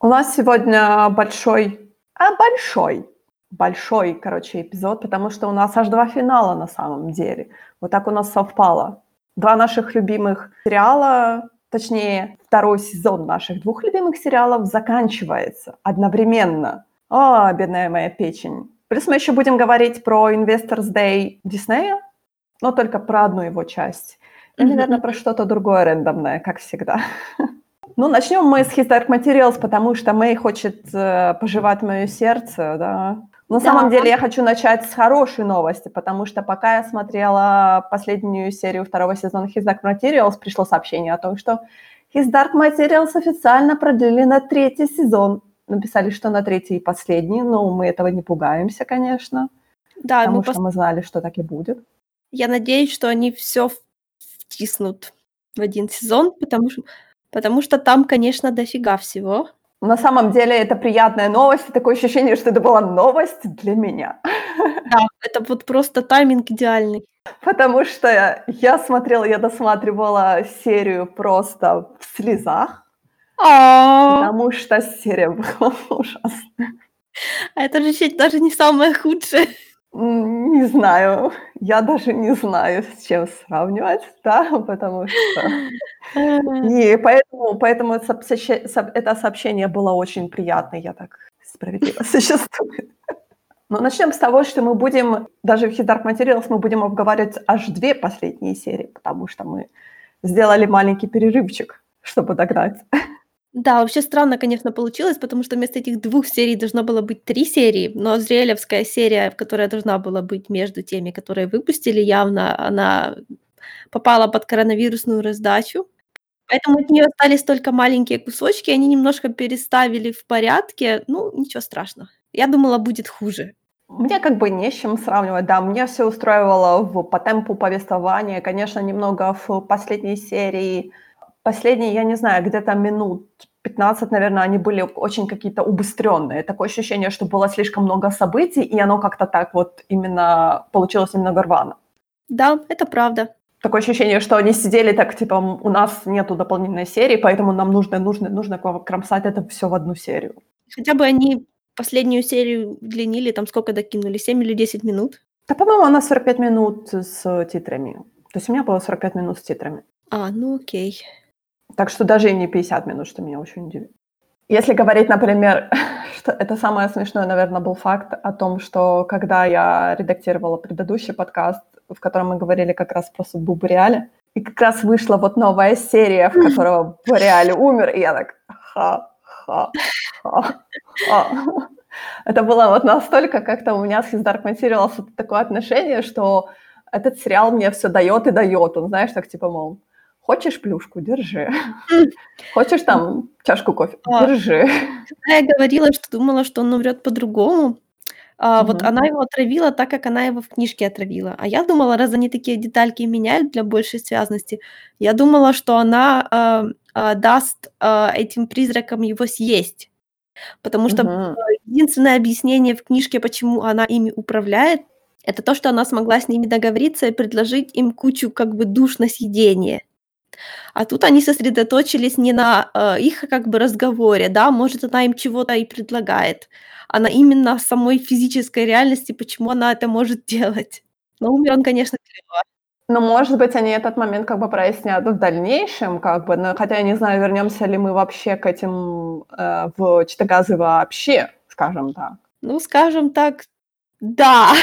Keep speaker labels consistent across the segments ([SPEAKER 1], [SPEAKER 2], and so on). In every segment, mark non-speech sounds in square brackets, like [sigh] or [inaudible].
[SPEAKER 1] У нас сегодня большой, а большой, большой, короче, эпизод, потому что у нас аж два финала на самом деле. Вот так у нас совпало. Два наших любимых сериала, точнее, второй сезон наших двух любимых сериалов заканчивается одновременно. О, бедная моя печень. Плюс мы еще будем говорить про Investors Day Диснея, но только про одну его часть. И, наверное, про что-то другое рандомное, как всегда. [laughs] Ну, начнем мы с His Dark Materials, потому что Мэй хочет э, пожевать мое сердце, да. На да. самом деле я хочу начать с хорошей новости, потому что пока я смотрела последнюю серию второго сезона His Dark Materials, пришло сообщение о том, что His Dark Materials официально продлили на третий сезон. Написали, что на третий и последний, но мы этого не пугаемся, конечно. Да, потому мы что пос... мы знали, что так и будет.
[SPEAKER 2] Я надеюсь, что они все втиснут в один сезон, потому что Потому что там, конечно, дофига всего.
[SPEAKER 1] На самом деле это приятная новость, такое ощущение, что это была новость для меня.
[SPEAKER 2] Да, это вот просто тайминг идеальный.
[SPEAKER 1] Потому что я смотрела, я досматривала серию просто в слезах. А. Потому что серия была [laughs] ужасная.
[SPEAKER 2] А это же даже не самое худшее.
[SPEAKER 1] Не знаю, я даже не знаю, с чем сравнивать, [laughs] да, потому что... И поэтому, поэтому это сообщение было очень приятное, я так справедливо [laughs] существую. Но начнем с того, что мы будем, даже в His Dark Materials мы будем обговаривать аж две последние серии, потому что мы сделали маленький перерывчик, чтобы догнать.
[SPEAKER 2] Да, вообще странно, конечно, получилось, потому что вместо этих двух серий должно было быть три серии, но Азриэлевская серия, которая должна была быть между теми, которые выпустили, явно она попала под коронавирусную раздачу. Поэтому от нее остались только маленькие кусочки, они немножко переставили в порядке. Ну, ничего страшного. Я думала, будет хуже.
[SPEAKER 1] Мне как бы не с чем сравнивать, да, мне все устраивало в, по темпу повествования, конечно, немного в последней серии последние, я не знаю, где-то минут 15, наверное, они были очень какие-то убыстренные. Такое ощущение, что было слишком много событий, и оно как-то так вот именно получилось немного рвано.
[SPEAKER 2] Да, это правда.
[SPEAKER 1] Такое ощущение, что они сидели так, типа, у нас нету дополнительной серии, поэтому нам нужно, нужно, нужно кромсать это все в одну серию.
[SPEAKER 2] Хотя бы они последнюю серию удлинили, там сколько докинули, 7 или 10 минут?
[SPEAKER 1] Да, по-моему, она 45 минут с титрами. То есть у меня было 45 минут с титрами.
[SPEAKER 2] А, ну окей.
[SPEAKER 1] Так что даже и не 50 минут, что меня очень удивит. Если говорить, например, [laughs] что это самое смешное, наверное, был факт о том, что когда я редактировала предыдущий подкаст, в котором мы говорили как раз про судьбу Бориаля, и как раз вышла вот новая серия, в которой [laughs] Бориаль умер, и я так ха-ха-ха-ха. Это было вот настолько как-то у меня с His Dark Materials такое отношение, что этот сериал мне все дает и дает. Он, знаешь, так типа, мол, Хочешь плюшку? Держи. [laughs] Хочешь там чашку кофе? А, Держи.
[SPEAKER 2] я говорила, что думала, что он умрет по-другому, а, вот она его отравила так, как она его в книжке отравила. А я думала, раз они такие детальки меняют для большей связности, я думала, что она а, а, даст а, этим призракам его съесть. Потому что Мгм. единственное объяснение в книжке, почему она ими управляет, это то, что она смогла с ними договориться и предложить им кучу как бы душ на съедение. А тут они сосредоточились не на э, их как бы разговоре, да, может, она им чего-то и предлагает, а на именно самой физической реальности, почему она это может делать. Но умер он, конечно, клево.
[SPEAKER 1] Ну, может быть, они этот момент как бы прояснят в дальнейшем, как бы, но хотя я не знаю, вернемся ли мы вообще к этим э, в Читагазы вообще, скажем так.
[SPEAKER 2] Ну, скажем так, да.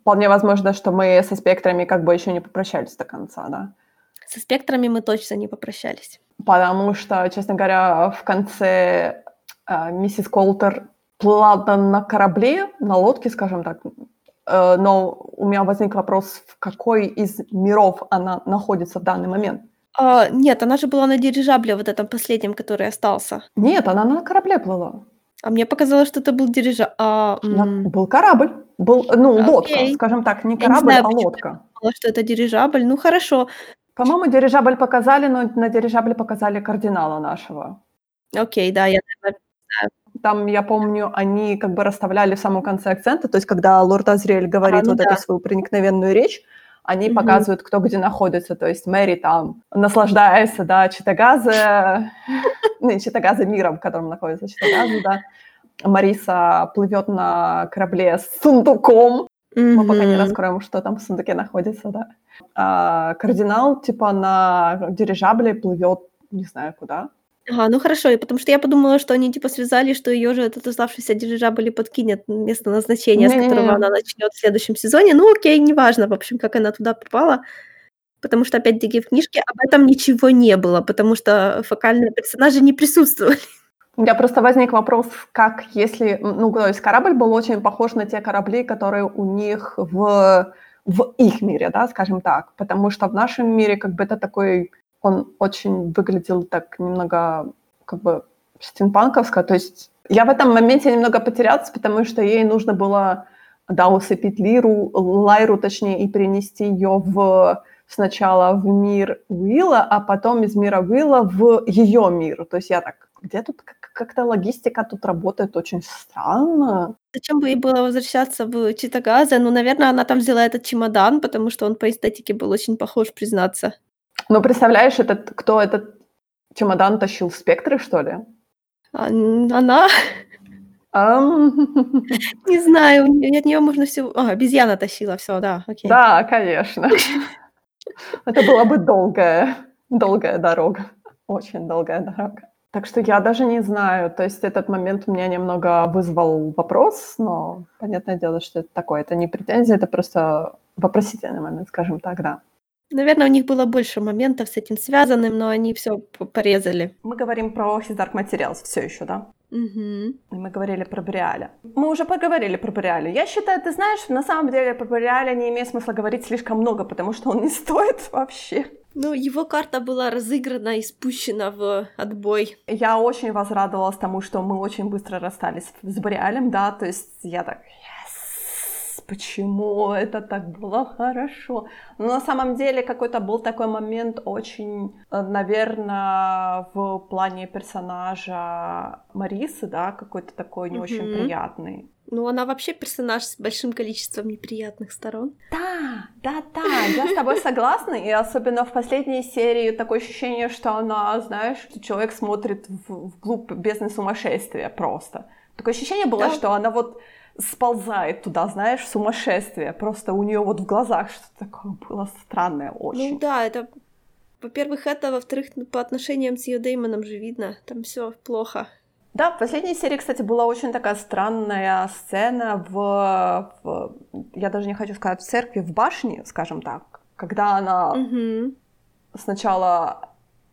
[SPEAKER 1] Вполне возможно, что мы со спектрами как бы еще не попрощались до конца, да.
[SPEAKER 2] Со спектрами мы точно не попрощались.
[SPEAKER 1] Потому что, честно говоря, в конце э, миссис Колтер плыла на корабле, на лодке, скажем так, э, но у меня возник вопрос, в какой из миров она находится в данный момент?
[SPEAKER 2] А, нет, она же была на дирижабле, вот этом последнем, который остался.
[SPEAKER 1] Нет, она на корабле плыла.
[SPEAKER 2] А мне показалось, что это был дирижабль. А,
[SPEAKER 1] м- был корабль. Был, ну, Окей. лодка, скажем так, не корабль, не знаю, а лодка. Я
[SPEAKER 2] думала, что это дирижабль. Ну, хорошо.
[SPEAKER 1] По-моему, дирижабль показали, но на дирижабле показали кардинала нашего.
[SPEAKER 2] Окей, да, я
[SPEAKER 1] Там, я помню, они как бы расставляли в самом конце акцента, то есть когда лорд Азриэль говорит а, ну вот да. эту свою проникновенную речь, они mm-hmm. показывают, кто где находится. То есть Мэри там наслаждается, да, Читагаза, ну, [laughs] не Читагаза миром, в котором находится Читагаза, да. Мариса плывет на корабле с сундуком. Mm-hmm. Мы пока не раскроем, что там в сундуке находится, да. А кардинал, типа, на дирижабле плывет, не знаю куда.
[SPEAKER 2] Ага, ну хорошо, и потому что я подумала, что они типа связали, что ее же этот оставшийся дирижабль подкинет место назначения, с которого она начнет в следующем сезоне. Ну окей, неважно, в общем, как она туда попала. Потому что, опять-таки, в книжке об этом ничего не было, потому что фокальные персонажи не присутствовали.
[SPEAKER 1] У меня просто возник вопрос, как если... Ну, то есть корабль был очень похож на те корабли, которые у них в, в их мире, да, скажем так. Потому что в нашем мире как бы это такой он очень выглядел так немного как бы стимпанковско. То есть я в этом моменте немного потерялась, потому что ей нужно было, да, усыпить Лиру, Лайру, точнее, и перенести ее в сначала в мир Уилла, а потом из мира Уилла в ее мир. То есть я так, где тут как-то логистика тут работает очень странно.
[SPEAKER 2] Зачем бы ей было возвращаться в Читагаза? Ну, наверное, она там взяла этот чемодан, потому что он по эстетике был очень похож, признаться.
[SPEAKER 1] Ну, представляешь, этот, кто этот чемодан тащил? Спектры, что ли?
[SPEAKER 2] А, она? Um... [laughs] Не знаю, от нее можно все... А, обезьяна тащила, все, да, окей.
[SPEAKER 1] Да, конечно. [laughs] Это была бы долгая, долгая дорога. Очень долгая дорога. Так что я даже не знаю. То есть этот момент у меня немного вызвал вопрос, но понятное дело, что это такое. Это не претензия, это просто вопросительный момент, скажем так, да.
[SPEAKER 2] Наверное, у них было больше моментов с этим связанным, но они все порезали.
[SPEAKER 1] Мы говорим про His Dark Materials все еще, да?
[SPEAKER 2] Угу.
[SPEAKER 1] Мы говорили про Бриаля. Мы уже поговорили про Бриаля. Я считаю, ты знаешь, на самом деле про Бриаля не имеет смысла говорить слишком много, потому что он не [laughs] стоит вообще.
[SPEAKER 2] Ну, его карта была разыграна и спущена в отбой.
[SPEAKER 1] Я очень возрадовалась тому, что мы очень быстро расстались с Бриалем, да, то есть я так, почему это так было хорошо. Но на самом деле какой-то был такой момент очень, э, наверное, в плане персонажа Марисы, да, какой-то такой не mm-hmm. очень приятный.
[SPEAKER 2] Ну, она вообще персонаж с большим количеством неприятных сторон.
[SPEAKER 1] Да, да, да, я с тобой согласна, и особенно в последней серии такое ощущение, что она, знаешь, что человек смотрит в, вглубь бездны сумасшествия просто. Такое ощущение было, да. что она вот сползает туда, знаешь, сумасшествие. Просто у нее вот в глазах что-то такое было странное очень.
[SPEAKER 2] Ну да, это, во-первых, это, во-вторых, по отношениям с ее Деймоном же видно, там все плохо.
[SPEAKER 1] Да, в последней серии, кстати, была очень такая странная сцена в, в я даже не хочу сказать в церкви, в башне, скажем так, когда она
[SPEAKER 2] угу.
[SPEAKER 1] сначала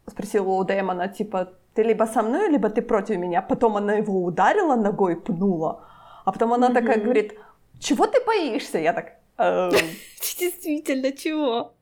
[SPEAKER 1] спросила у Дэймона, типа, ты либо со мной, либо ты против меня. Потом она его ударила ногой, пнула. А потом она mm-hmm. такая говорит, чего ты боишься? Я так... «Эм». [laughs]
[SPEAKER 2] Действительно, чего?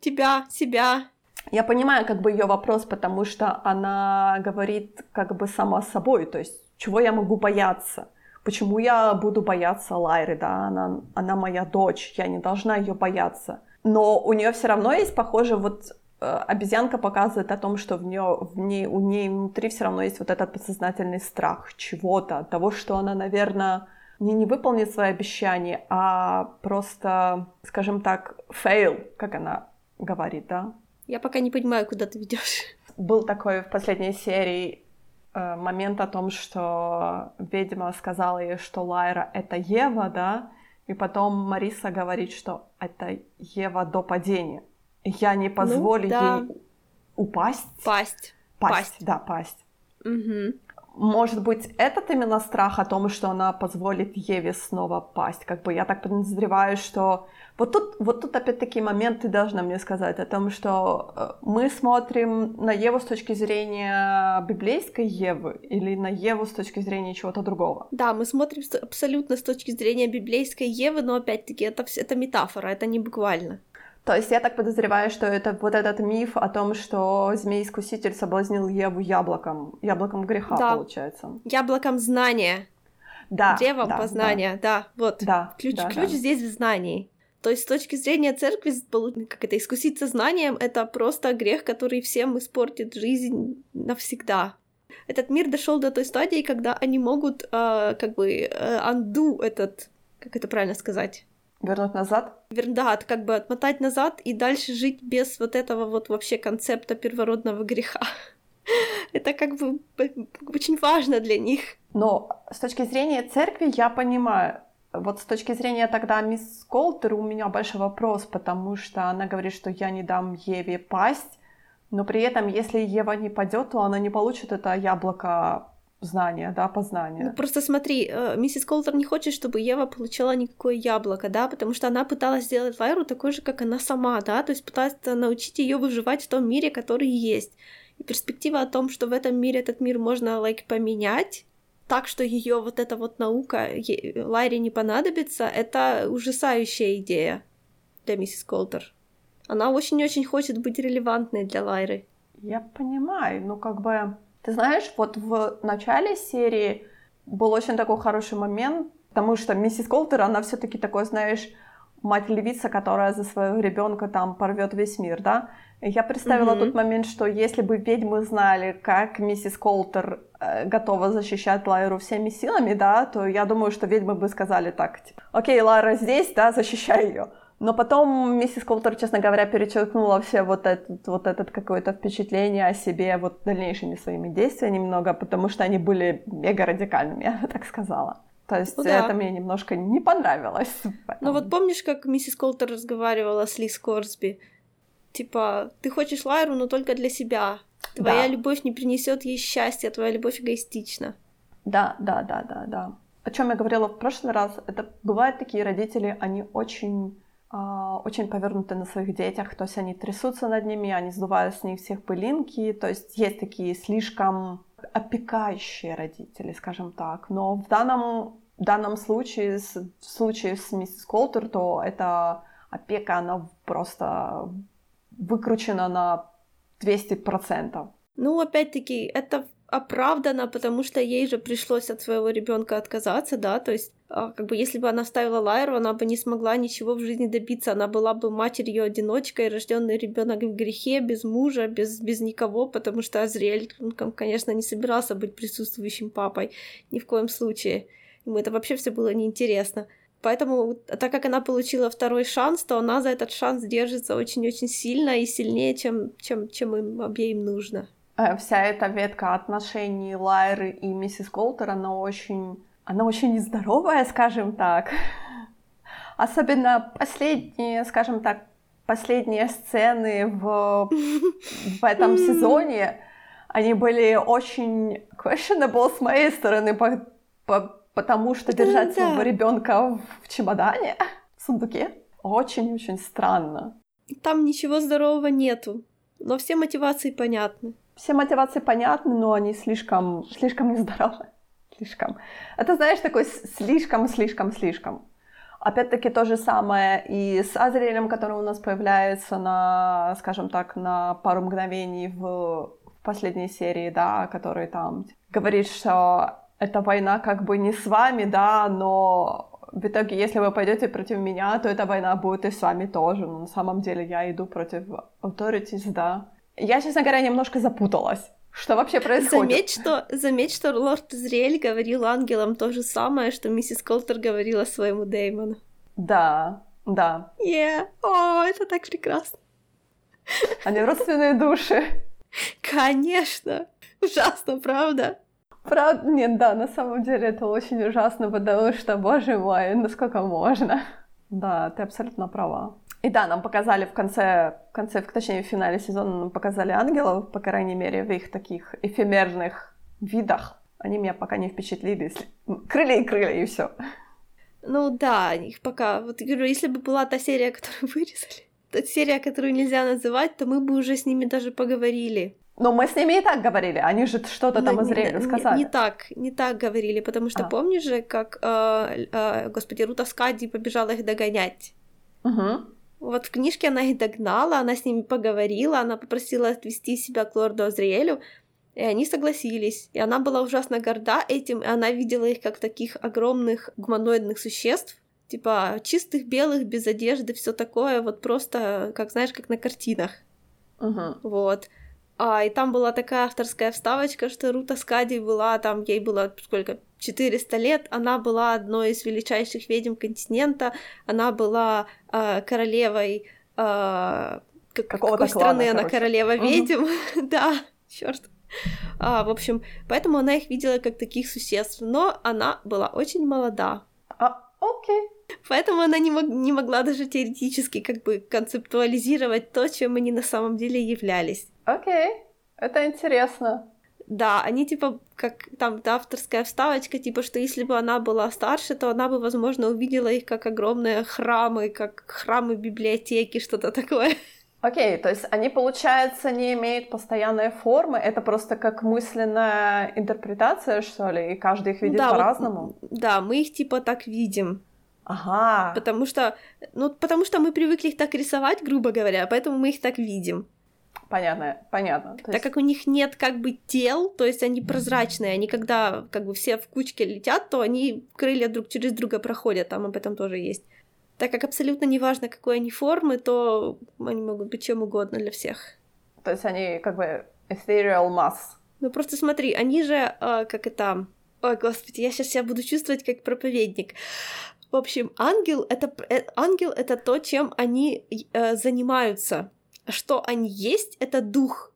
[SPEAKER 2] Тебя, себя.
[SPEAKER 1] Я понимаю как бы ее вопрос, потому что она говорит как бы сама собой, то есть чего я могу бояться? Почему я буду бояться Лайры, да? Она, она моя дочь, я не должна ее бояться. Но у нее все равно есть, похоже, вот обезьянка показывает о том, что в нее, в ней, у ней внутри все равно есть вот этот подсознательный страх чего-то, того, что она, наверное, не не выполнит свои обещания, а просто, скажем так, fail, как она говорит, да?
[SPEAKER 2] Я пока не понимаю, куда ты ведешь.
[SPEAKER 1] Был такой в последней серии э, момент о том, что ведьма сказала ей, что Лайра — это Ева, да, и потом Мариса говорит, что это Ева до падения. Я не ну позволю ну, да. ей упасть.
[SPEAKER 2] Пасть.
[SPEAKER 1] Пасть, пасть. да, пасть.
[SPEAKER 2] Угу.
[SPEAKER 1] Может быть, этот именно страх о том, что она позволит Еве снова пасть. Как бы я так подозреваю, что вот тут, вот тут опять-таки момент ты должна мне сказать о том, что э, мы смотрим на Еву с точки зрения библейской Евы или на Еву с точки зрения чего-то другого.
[SPEAKER 2] Да, мы смотрим абсолютно с точки зрения библейской Евы, но опять-таки это, это метафора, это не буквально.
[SPEAKER 1] То есть я так подозреваю, что это вот этот миф о том, что змей-искуситель соблазнил Еву яблоком, яблоком греха, да. получается.
[SPEAKER 2] Яблоком знания.
[SPEAKER 1] Да.
[SPEAKER 2] Древом
[SPEAKER 1] да,
[SPEAKER 2] познания, да. да, вот.
[SPEAKER 1] Да,
[SPEAKER 2] ключ
[SPEAKER 1] да,
[SPEAKER 2] ключ
[SPEAKER 1] да.
[SPEAKER 2] здесь в знании. То есть с точки зрения церкви, как это, искуситься знанием, это просто грех, который всем испортит жизнь навсегда. Этот мир дошел до той стадии, когда они могут, э, как бы, э, undo этот, как это правильно сказать?
[SPEAKER 1] Вернуть назад?
[SPEAKER 2] Да, как бы отмотать назад и дальше жить без вот этого вот вообще концепта первородного греха. [laughs] Это как бы очень важно для них.
[SPEAKER 1] Но с точки зрения церкви я понимаю, вот с точки зрения тогда мисс Колтер у меня большой вопрос, потому что она говорит, что я не дам Еве пасть, но при этом, если Ева не падет, то она не получит это яблоко знания, да, познания.
[SPEAKER 2] Ну, просто смотри, э, миссис Колтер не хочет, чтобы Ева получила никакое яблоко, да, потому что она пыталась сделать Лайру такой же, как она сама, да, то есть пыталась научить ее выживать в том мире, который есть. И перспектива о том, что в этом мире этот мир можно, like, поменять, так, что ее вот эта вот наука Лайре не понадобится, это ужасающая идея для миссис Колтер. Она очень-очень хочет быть релевантной для Лайры.
[SPEAKER 1] Я понимаю, но как бы... Ты знаешь, вот в начале серии был очень такой хороший момент, потому что миссис Колтер, она все-таки такой, знаешь, мать-левица, которая за своего ребенка там порвет весь мир, да? Я представила mm-hmm. тот момент, что если бы ведьмы знали, как миссис Колтер э, готова защищать Лайру всеми силами, да, то я думаю, что ведьмы бы сказали так, типа, окей, Лайра здесь, да, защищай ее. Но потом миссис Колтер, честно говоря, перечеркнула все вот этот, вот этот какое-то впечатление о себе вот дальнейшими своими действиями немного, потому что они были мега радикальными, [laughs] я бы так сказала. То есть ну, да. это мне немножко не понравилось. [laughs]
[SPEAKER 2] Ну вот помнишь, как миссис Колтер разговаривала с Ли Скорсби? Типа, ты хочешь Лайру, но только для себя. Твоя да. любовь не принесет ей счастья, твоя любовь эгоистична.
[SPEAKER 1] Да, да, да, да, да. О чем я говорила в прошлый раз, это бывают такие родители, они очень очень повернуты на своих детях, то есть они трясутся над ними, они сдувают с них всех пылинки, то есть есть такие слишком опекающие родители, скажем так, но в данном, в данном случае, в случае с миссис Колтер, то эта опека, она просто выкручена на 200%.
[SPEAKER 2] Ну, опять-таки, это оправдано, потому что ей же пришлось от своего ребенка отказаться, да, то есть а, как бы если бы она ставила Лайру, она бы не смогла ничего в жизни добиться, она была бы матерью-одиночкой, рожденный ребенок в грехе, без мужа, без, без никого, потому что Азриэль, ну, конечно, не собирался быть присутствующим папой, ни в коем случае. Ему это вообще все было неинтересно. Поэтому, так как она получила второй шанс, то она за этот шанс держится очень-очень сильно и сильнее, чем, чем, чем им обеим нужно.
[SPEAKER 1] Э, вся эта ветка отношений Лайры и миссис Колтер, она очень, она очень нездоровая, скажем так. Особенно последние, скажем так, последние сцены в, в этом [laughs] сезоне, они были очень questionable с моей стороны, по, по, потому что держать своего ребенка в чемодане, в сундуке, очень-очень странно.
[SPEAKER 2] Там ничего здорового нету, но все мотивации понятны.
[SPEAKER 1] Все мотивации понятны, но они слишком, слишком нездоровы. Слишком. Это, знаешь, такой слишком, слишком, слишком. Опять-таки то же самое и с Азриэлем, который у нас появляется на, скажем так, на пару мгновений в, последней серии, да, который там говорит, что эта война как бы не с вами, да, но в итоге, если вы пойдете против меня, то эта война будет и с вами тоже. Но на самом деле я иду против authorities, да. Я, честно говоря, немножко запуталась. Что вообще происходит?
[SPEAKER 2] Заметь, что, заметь, что лорд Зрель говорил ангелам то же самое, что миссис Колтер говорила своему Дэймону.
[SPEAKER 1] Да, да.
[SPEAKER 2] Yeah. О, это так прекрасно.
[SPEAKER 1] Они родственные души.
[SPEAKER 2] Конечно. Ужасно, правда?
[SPEAKER 1] Правда, нет, да, на самом деле это очень ужасно, потому что, боже мой, насколько можно. Да, ты абсолютно права. И да, нам показали в конце, в конце, точнее, в финале сезона нам показали ангелов, по крайней мере, в их таких эфемерных видах. Они меня пока не впечатлили. Крылья и крылья, и все.
[SPEAKER 2] Ну да, их пока... Вот говорю, если бы была та серия, [laughs] которую вырезали, та серия, которую нельзя называть, то мы бы уже с ними даже поговорили.
[SPEAKER 1] Но мы с ними и так говорили, они же что-то там из сказали.
[SPEAKER 2] Не, не так, не так говорили, потому что а. помнишь же, как, э, э, господи, Рута Скади побежала их догонять?
[SPEAKER 1] Угу.
[SPEAKER 2] Вот в книжке она их догнала, она с ними поговорила, она попросила отвести себя к лорду Азриэлю, и они согласились. И она была ужасно горда этим, и она видела их как таких огромных гуманоидных существ, типа чистых, белых, без одежды, все такое, вот просто, как знаешь, как на картинах.
[SPEAKER 1] Угу.
[SPEAKER 2] Вот. А, и там была такая авторская вставочка, что Рута Скади была, там ей было сколько, 400 лет, она была одной из величайших ведьм континента, она была э, королевой... Э, как, какой клана, страны короче. она королева ведьм? [laughs] да, черт. А, в общем, поэтому она их видела как таких существ, но она была очень молода.
[SPEAKER 1] А, окей. [laughs]
[SPEAKER 2] Поэтому она не, мог, не могла даже теоретически как бы концептуализировать то, чем они на самом деле являлись.
[SPEAKER 1] Окей, это интересно.
[SPEAKER 2] Да, они типа, как там авторская вставочка, типа, что если бы она была старше, то она бы, возможно, увидела их как огромные храмы, как храмы библиотеки, что-то такое. [laughs]
[SPEAKER 1] Окей, okay, то есть они, получается, не имеют постоянной формы, это просто как мысленная интерпретация, что ли, и каждый их видит да, по-разному?
[SPEAKER 2] Вот, да, мы их типа так видим.
[SPEAKER 1] Ага.
[SPEAKER 2] Потому что, ну, потому что мы привыкли их так рисовать, грубо говоря, поэтому мы их так видим.
[SPEAKER 1] Понятно, понятно.
[SPEAKER 2] То так как у них нет как бы тел, то есть они прозрачные, они когда как бы все в кучке летят, то они крылья друг через друга проходят, там об этом тоже есть. Так как абсолютно неважно, какой они формы, то они могут быть чем угодно для всех.
[SPEAKER 1] То есть они как бы ethereal mass.
[SPEAKER 2] Ну просто смотри, они же, э, как это... Ой, господи, я сейчас себя буду чувствовать как проповедник. В общем, ангел это, э, ангел это то, чем они э, занимаются. Что они есть, это дух.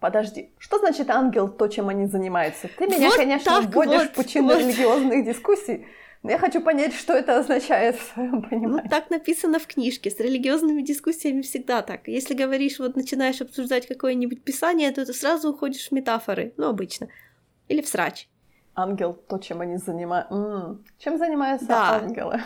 [SPEAKER 1] Подожди, что значит ангел, то, чем они занимаются? Ты меня, вот конечно, вводишь вот, в пучину вот. религиозных дискуссий. Но я хочу понять, что это означает в своем понимании.
[SPEAKER 2] Ну, так написано в книжке. С религиозными дискуссиями всегда так. Если говоришь, вот начинаешь обсуждать какое-нибудь писание, то ты сразу уходишь в метафоры. Ну, обычно. Или в срач.
[SPEAKER 1] Ангел, то, чем они занимаются. М-м. Чем занимаются да. ангелы?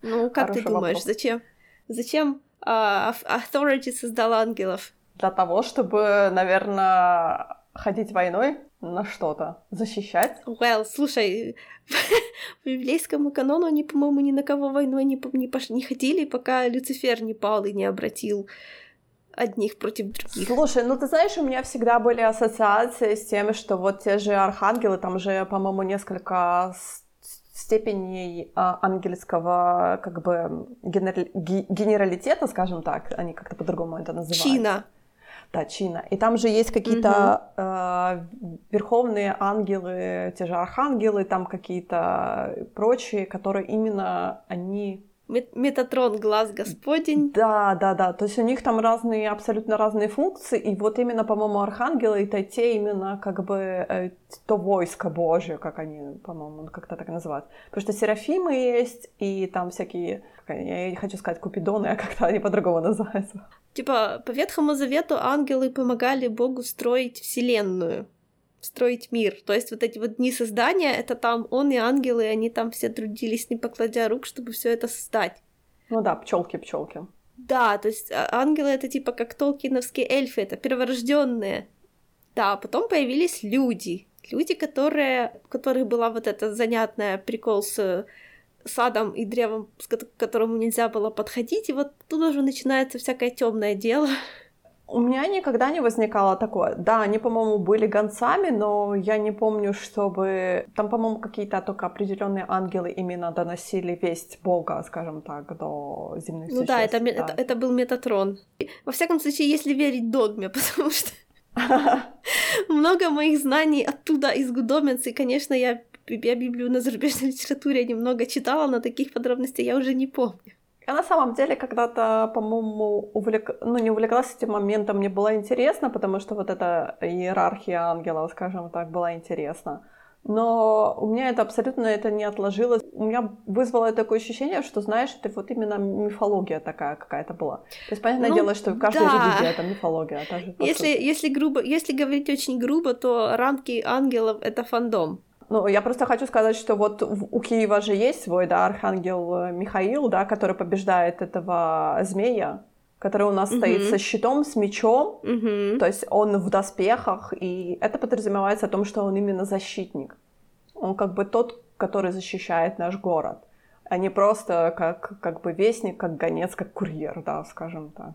[SPEAKER 2] Ну, как Хороший ты думаешь, вопрос. зачем? Зачем uh, authority создал ангелов?
[SPEAKER 1] Для того, чтобы, наверное, ходить войной на что-то, защищать.
[SPEAKER 2] Well, слушай, [laughs] по библейскому канону они, по-моему, ни на кого войной не, не, пош... не ходили, пока Люцифер не пал и не обратил одних против других.
[SPEAKER 1] Слушай, ну ты знаешь, у меня всегда были ассоциации с тем, что вот те же архангелы, там же, по-моему, несколько степеней а, ангельского как бы генерали... генералитета, скажем так, они как-то по-другому это называют.
[SPEAKER 2] Чина.
[SPEAKER 1] Да, Чина. И там же есть какие-то угу. э, верховные ангелы, те же архангелы, там какие-то прочие, которые именно они
[SPEAKER 2] Метатрон глаз Господень.
[SPEAKER 1] Да, да, да. То есть у них там разные, абсолютно разные функции. И вот именно, по-моему, архангелы это те именно как бы э, то войско Божье, как они, по-моему, как-то так называют. Потому что серафимы есть, и там всякие, я не хочу сказать купидоны, а как-то они по-другому [laughs] называются.
[SPEAKER 2] Типа, по Ветхому Завету ангелы помогали Богу строить вселенную строить мир. То есть вот эти вот дни создания, это там он и ангелы, они там все трудились, не покладя рук, чтобы все это создать.
[SPEAKER 1] Ну да, пчелки, пчелки.
[SPEAKER 2] Да, то есть а, ангелы это типа как толкиновские эльфы, это перворожденные. Да, потом появились люди. Люди, которые, у которых была вот эта занятная прикол с садом и древом, к которому нельзя было подходить, и вот тут уже начинается всякое темное дело.
[SPEAKER 1] У меня никогда не возникало такое. Да, они, по-моему, были гонцами, но я не помню, чтобы... Там, по-моему, какие-то только определенные ангелы именно доносили весть Бога, скажем так, до земных
[SPEAKER 2] ну, существ. Ну да, это, да. Это, это был Метатрон. Во всяком случае, если верить догме, [laughs] потому что [laughs] много моих знаний оттуда из Гудоменца, и, конечно, я, я Библию на зарубежной [laughs] литературе немного читала, но таких подробностей я уже не помню.
[SPEAKER 1] Я на самом деле когда-то, по-моему, увлек... ну, не увлеклась этим моментом, мне было интересно, потому что вот эта иерархия ангелов, скажем так, была интересна. Но у меня это абсолютно это не отложилось. У меня вызвало такое ощущение, что, знаешь, это вот именно мифология такая какая-то была. То есть, понятное ну, дело, что каждая да. религия — это мифология. А
[SPEAKER 2] если, если, грубо, если говорить очень грубо, то рамки ангелов — это фандом.
[SPEAKER 1] Ну, я просто хочу сказать, что вот у Киева же есть свой, да, архангел э, Михаил, да, который побеждает этого змея, который у нас угу. стоит со щитом, с мечом, угу. то есть он в доспехах, и это подразумевается о том, что он именно защитник. Он как бы тот, который защищает наш город, а не просто как, как бы вестник, как гонец, как курьер, да, скажем так.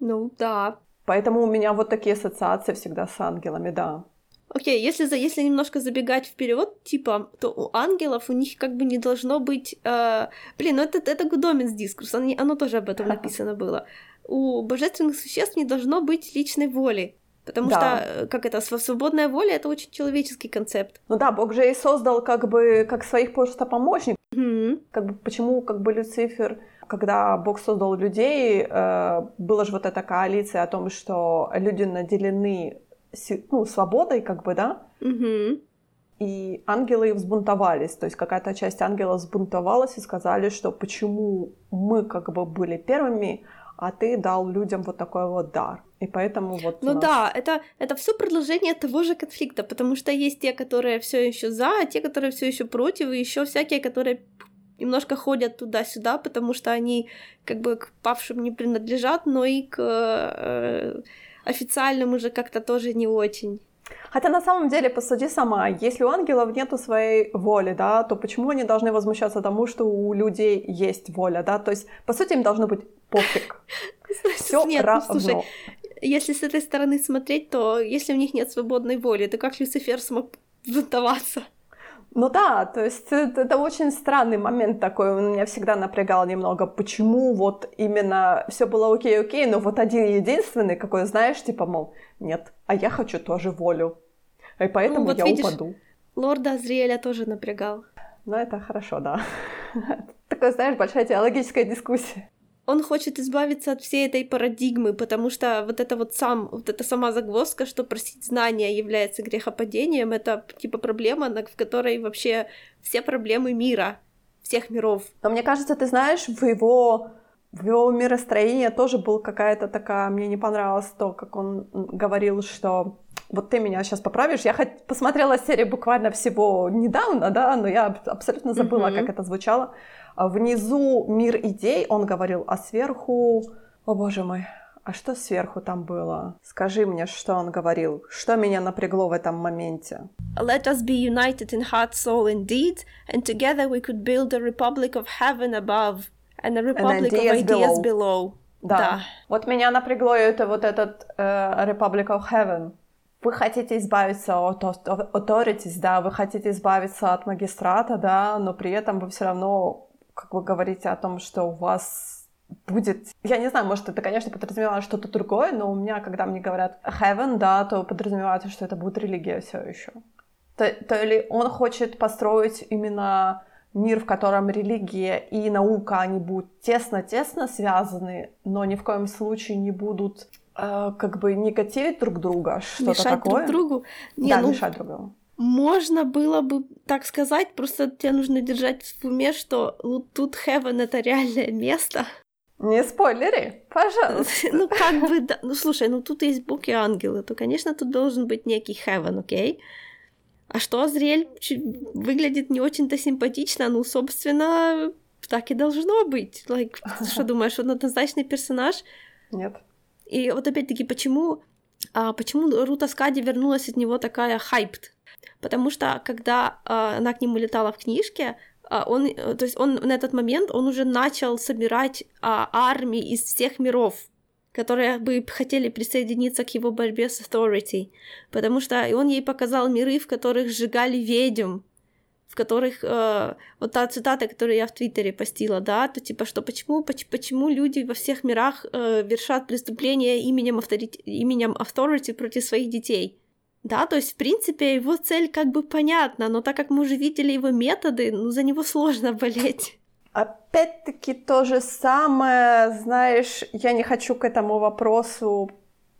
[SPEAKER 2] Ну, да.
[SPEAKER 1] Поэтому у меня вот такие ассоциации всегда с ангелами, да.
[SPEAKER 2] Окей, okay, если, за, если немножко забегать вперед, типа, то у ангелов у них как бы не должно быть... Э, блин, ну это, это Гудоменс дискурс, оно, оно тоже об этом написано было. У божественных существ не должно быть личной воли. Потому
[SPEAKER 1] Да.
[SPEAKER 2] что, э, как это, св- свободная воля это очень человеческий концепт.
[SPEAKER 1] Ну да, Бог же и создал как бы как своих просто помощников.
[SPEAKER 2] Мгм.
[SPEAKER 1] Как бы почему как бы Люцифер, когда Бог создал людей, э, была же вот эта коалиция о том, что люди наделены ну, свободой, как бы, да,
[SPEAKER 2] Мгм.
[SPEAKER 1] и ангелы взбунтовались, то есть какая-то часть ангелов взбунтовалась и сказали, что почему мы как бы были первыми, а ты дал людям вот такой вот дар. И поэтому вот
[SPEAKER 2] Ну
[SPEAKER 1] нас-
[SPEAKER 2] да, это, это все продолжение того же конфликта, потому что есть те, которые все еще за, а те, которые все еще против, и еще всякие, которые немножко ходят туда-сюда, потому что они как бы к павшим не принадлежат, но и к э, официальным уже как-то тоже не очень.
[SPEAKER 1] Хотя на самом деле, посуди сама, если у ангелов нету своей воли, да, то почему они должны возмущаться тому, что у людей есть воля, да? То есть, по сути, им должно быть пофиг. [laughs] Все
[SPEAKER 2] Нет, ну,
[SPEAKER 1] равно.
[SPEAKER 2] слушай, если с этой стороны смотреть, то если у них нет свободной воли, то как Люцифер смог взбунтоваться?
[SPEAKER 1] Ну да, то есть это, это очень странный момент такой, он меня всегда напрягал немного, почему вот именно все было окей-окей, но вот один единственный, какой, знаешь, типа, мол, нет, а я хочу тоже волю, и поэтому
[SPEAKER 2] Ну, вот
[SPEAKER 1] я
[SPEAKER 2] видишь,
[SPEAKER 1] упаду.
[SPEAKER 2] Лорда Азриэля тоже напрягал.
[SPEAKER 1] Ну это хорошо, да. [laughs] Такая, знаешь, большая теологическая дискуссия.
[SPEAKER 2] Он хочет избавиться от всей этой парадигмы, потому что вот это вот сам, вот эта сама загвоздка, что просить знания является грехопадением, это типа проблема, в которой вообще все проблемы мира, всех миров.
[SPEAKER 1] Но мне кажется, ты знаешь, в его, в его миростроении тоже был какая-то такая... Мне не понравилось то, как он говорил, что вот ты меня сейчас поправишь. Я хоть посмотрела серию буквально всего недавно, да, но я аб- абсолютно забыла,
[SPEAKER 2] Мгм.
[SPEAKER 1] как это звучало. А Внизу мир идей, он говорил, а сверху... О, боже мой, а что сверху там было? Скажи мне, что он говорил. Что меня напрягло в этом моменте?
[SPEAKER 2] Let us be united in heart, soul and deed, and together we could build a republic of heaven above and a republic of
[SPEAKER 1] ideas
[SPEAKER 2] ideas
[SPEAKER 1] below.
[SPEAKER 2] below.
[SPEAKER 1] Да.
[SPEAKER 2] Да.
[SPEAKER 1] Вот меня напрягло это вот этот э, Republic of Heaven. Вы хотите избавиться от authorities, да, вы хотите избавиться от магистрата, да, но при этом вы все равно, как вы говорите о том, что у вас будет, я не знаю, может, это, конечно, подразумевает что-то другое, но у меня, когда мне говорят heaven, да, то подразумевается, что это будет религия все еще. То, то ли он хочет построить именно мир, в котором религия и наука, они будут тесно-тесно связаны, но ни в коем случае не будут э, как бы негативить друг друга, что-то
[SPEAKER 2] Мешать
[SPEAKER 1] такое.
[SPEAKER 2] друг другу. Не,
[SPEAKER 1] да,
[SPEAKER 2] ну,
[SPEAKER 1] мешать друг другу.
[SPEAKER 2] Можно было бы так сказать, просто тебе нужно держать в уме, что тут heaven это реальное место.
[SPEAKER 1] Не спойлери, пожалуйста. [laughs]
[SPEAKER 2] Ну, как бы, да. Ну, слушай, ну тут есть Бог и ангелы, то, конечно, тут должен быть некий heaven, окей? А что Азриэль выглядит не очень-то симпатично, ну, собственно, так и должно быть. Like, что [laughs] думаешь, он однозначный персонаж?
[SPEAKER 1] Нет.
[SPEAKER 2] И вот опять-таки, почему, а, почему Рута Скади вернулась от него такая хайпт? Потому что, когда а, она к нему летала в книжке, а, он, э, то есть он на этот момент, он уже начал собирать а, армии из всех миров, которые бы хотели присоединиться к его борьбе с Authority. Потому что он ей показал миры, в которых сжигали ведьм, в которых э, вот та цитата, которую я в Твиттере постила, да, то типа что почему поч- почему люди во всех мирах э, вершат преступления именем авторити- именем authority против своих детей. Да, то есть, в принципе, его цель как бы понятна, но так как мы уже видели его методы, ну, за него [laughs] сложно болеть.
[SPEAKER 1] Опять-таки то же самое, знаешь, я не хочу к этому вопросу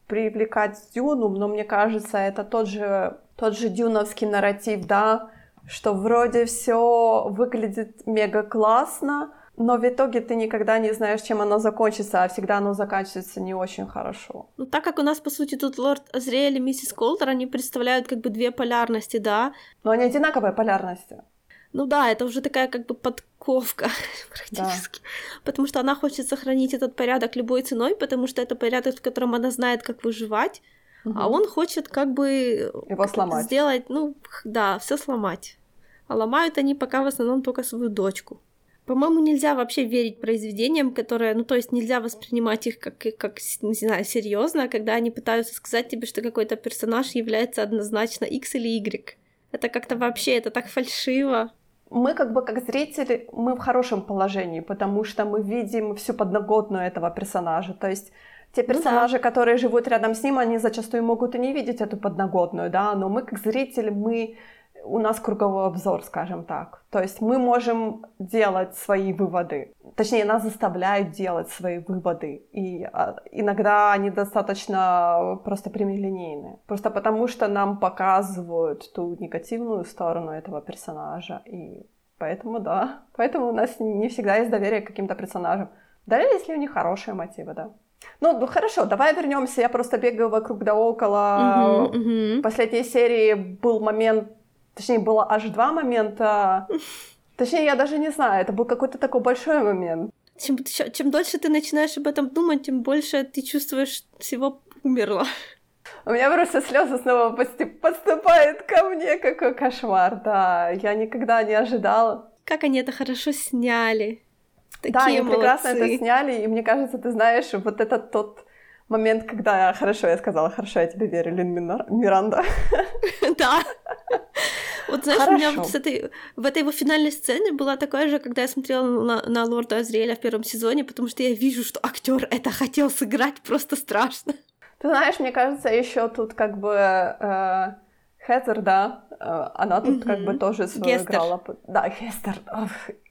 [SPEAKER 1] привлекать Дюну, но мне кажется, это тот же, тот же дюновский нарратив, да, что вроде все выглядит мега классно, но в итоге ты никогда не знаешь, чем оно закончится, а всегда оно заканчивается не очень хорошо.
[SPEAKER 2] Ну, так как у нас, по сути, тут лорд Азриэль и миссис Колтер, они представляют как бы две полярности, да.
[SPEAKER 1] Но они одинаковой полярности.
[SPEAKER 2] Ну да, это уже такая как бы подковка [laughs] практически. Потому что она хочет сохранить этот порядок любой ценой, потому что это порядок, в котором она знает, как выживать. А
[SPEAKER 1] Мгм.
[SPEAKER 2] он хочет как бы
[SPEAKER 1] Его сломать.
[SPEAKER 2] сделать, ну, да, все сломать. А ломают они пока в основном только свою дочку. По-моему, нельзя вообще верить произведениям, которые, ну, то есть нельзя воспринимать их как, как не знаю, серьезно, когда они пытаются сказать тебе, что какой-то персонаж является однозначно X или Y. Это как-то вообще, это так фальшиво.
[SPEAKER 1] мы как бы как зрители, мы в хорошем положении, потому что мы видим всю подноготную этого персонажа. То есть те персонажи, ну, да. которые живут рядом с ним, они зачастую могут и не видеть эту подноготную, да, но мы как зрители, мы у нас круговой обзор, скажем так. То есть мы можем делать свои выводы. Точнее, нас заставляют делать свои выводы. И а, иногда они достаточно просто прямолинейные. Просто потому, что нам показывают ту негативную сторону этого персонажа. И поэтому, да, поэтому у нас не всегда есть доверие к каким-то персонажам. Даже если у них хорошие мотивы, да. Ну, ну хорошо, давай вернемся. Я просто бегаю вокруг да около. Uh-huh, uh-huh. В последней серии был момент Точнее, было аж два момента. Точнее, я даже не знаю, это был какой-то такой большой момент.
[SPEAKER 2] Чем, чем дольше ты начинаешь об этом думать, тем больше ты чувствуешь всего умерла.
[SPEAKER 1] У меня просто слезы снова подступают ко мне, какой кошмар, да. Я никогда не ожидала.
[SPEAKER 2] Как они это хорошо сняли.
[SPEAKER 1] Такие да, они молодцы. прекрасно это сняли, и мне кажется, ты знаешь, вот этот тот момент, когда... Хорошо, я сказала, хорошо, я тебе верю, Лин Миранда. [laughs]
[SPEAKER 2] Да. Вот знаешь, Хорошо. у меня вот с этой, в этой его финальной сцене была такая же, когда я смотрела на, на Лорда Азриэля в первом сезоне, потому что я вижу, что актер это хотел сыграть просто страшно.
[SPEAKER 1] Ты знаешь, мне кажется, еще тут как бы э, Хезер, да, э, она тут mm-hmm. как бы тоже свою Гестер. играла. Да, Хестер.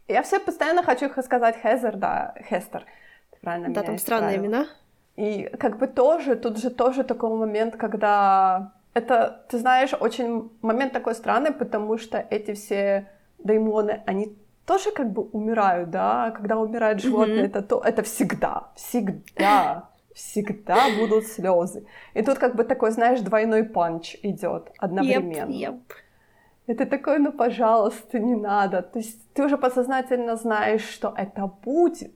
[SPEAKER 1] Я все постоянно хочу сказать Хезер, да, Хестер.
[SPEAKER 2] Ты правильно Да, там странные имена.
[SPEAKER 1] И как бы тоже, тут же тоже такой момент, когда это, ты знаешь, очень момент такой странный, потому что эти все даймоны, они тоже как бы умирают, да, когда умирает животное, mm-hmm. это, то, это всегда, всегда, всегда будут слезы. И тут как бы такой, знаешь, двойной punch идет одновременно. Yep, yep. И ты такой, ну, пожалуйста, не надо. То есть ты уже подсознательно знаешь, что это будет,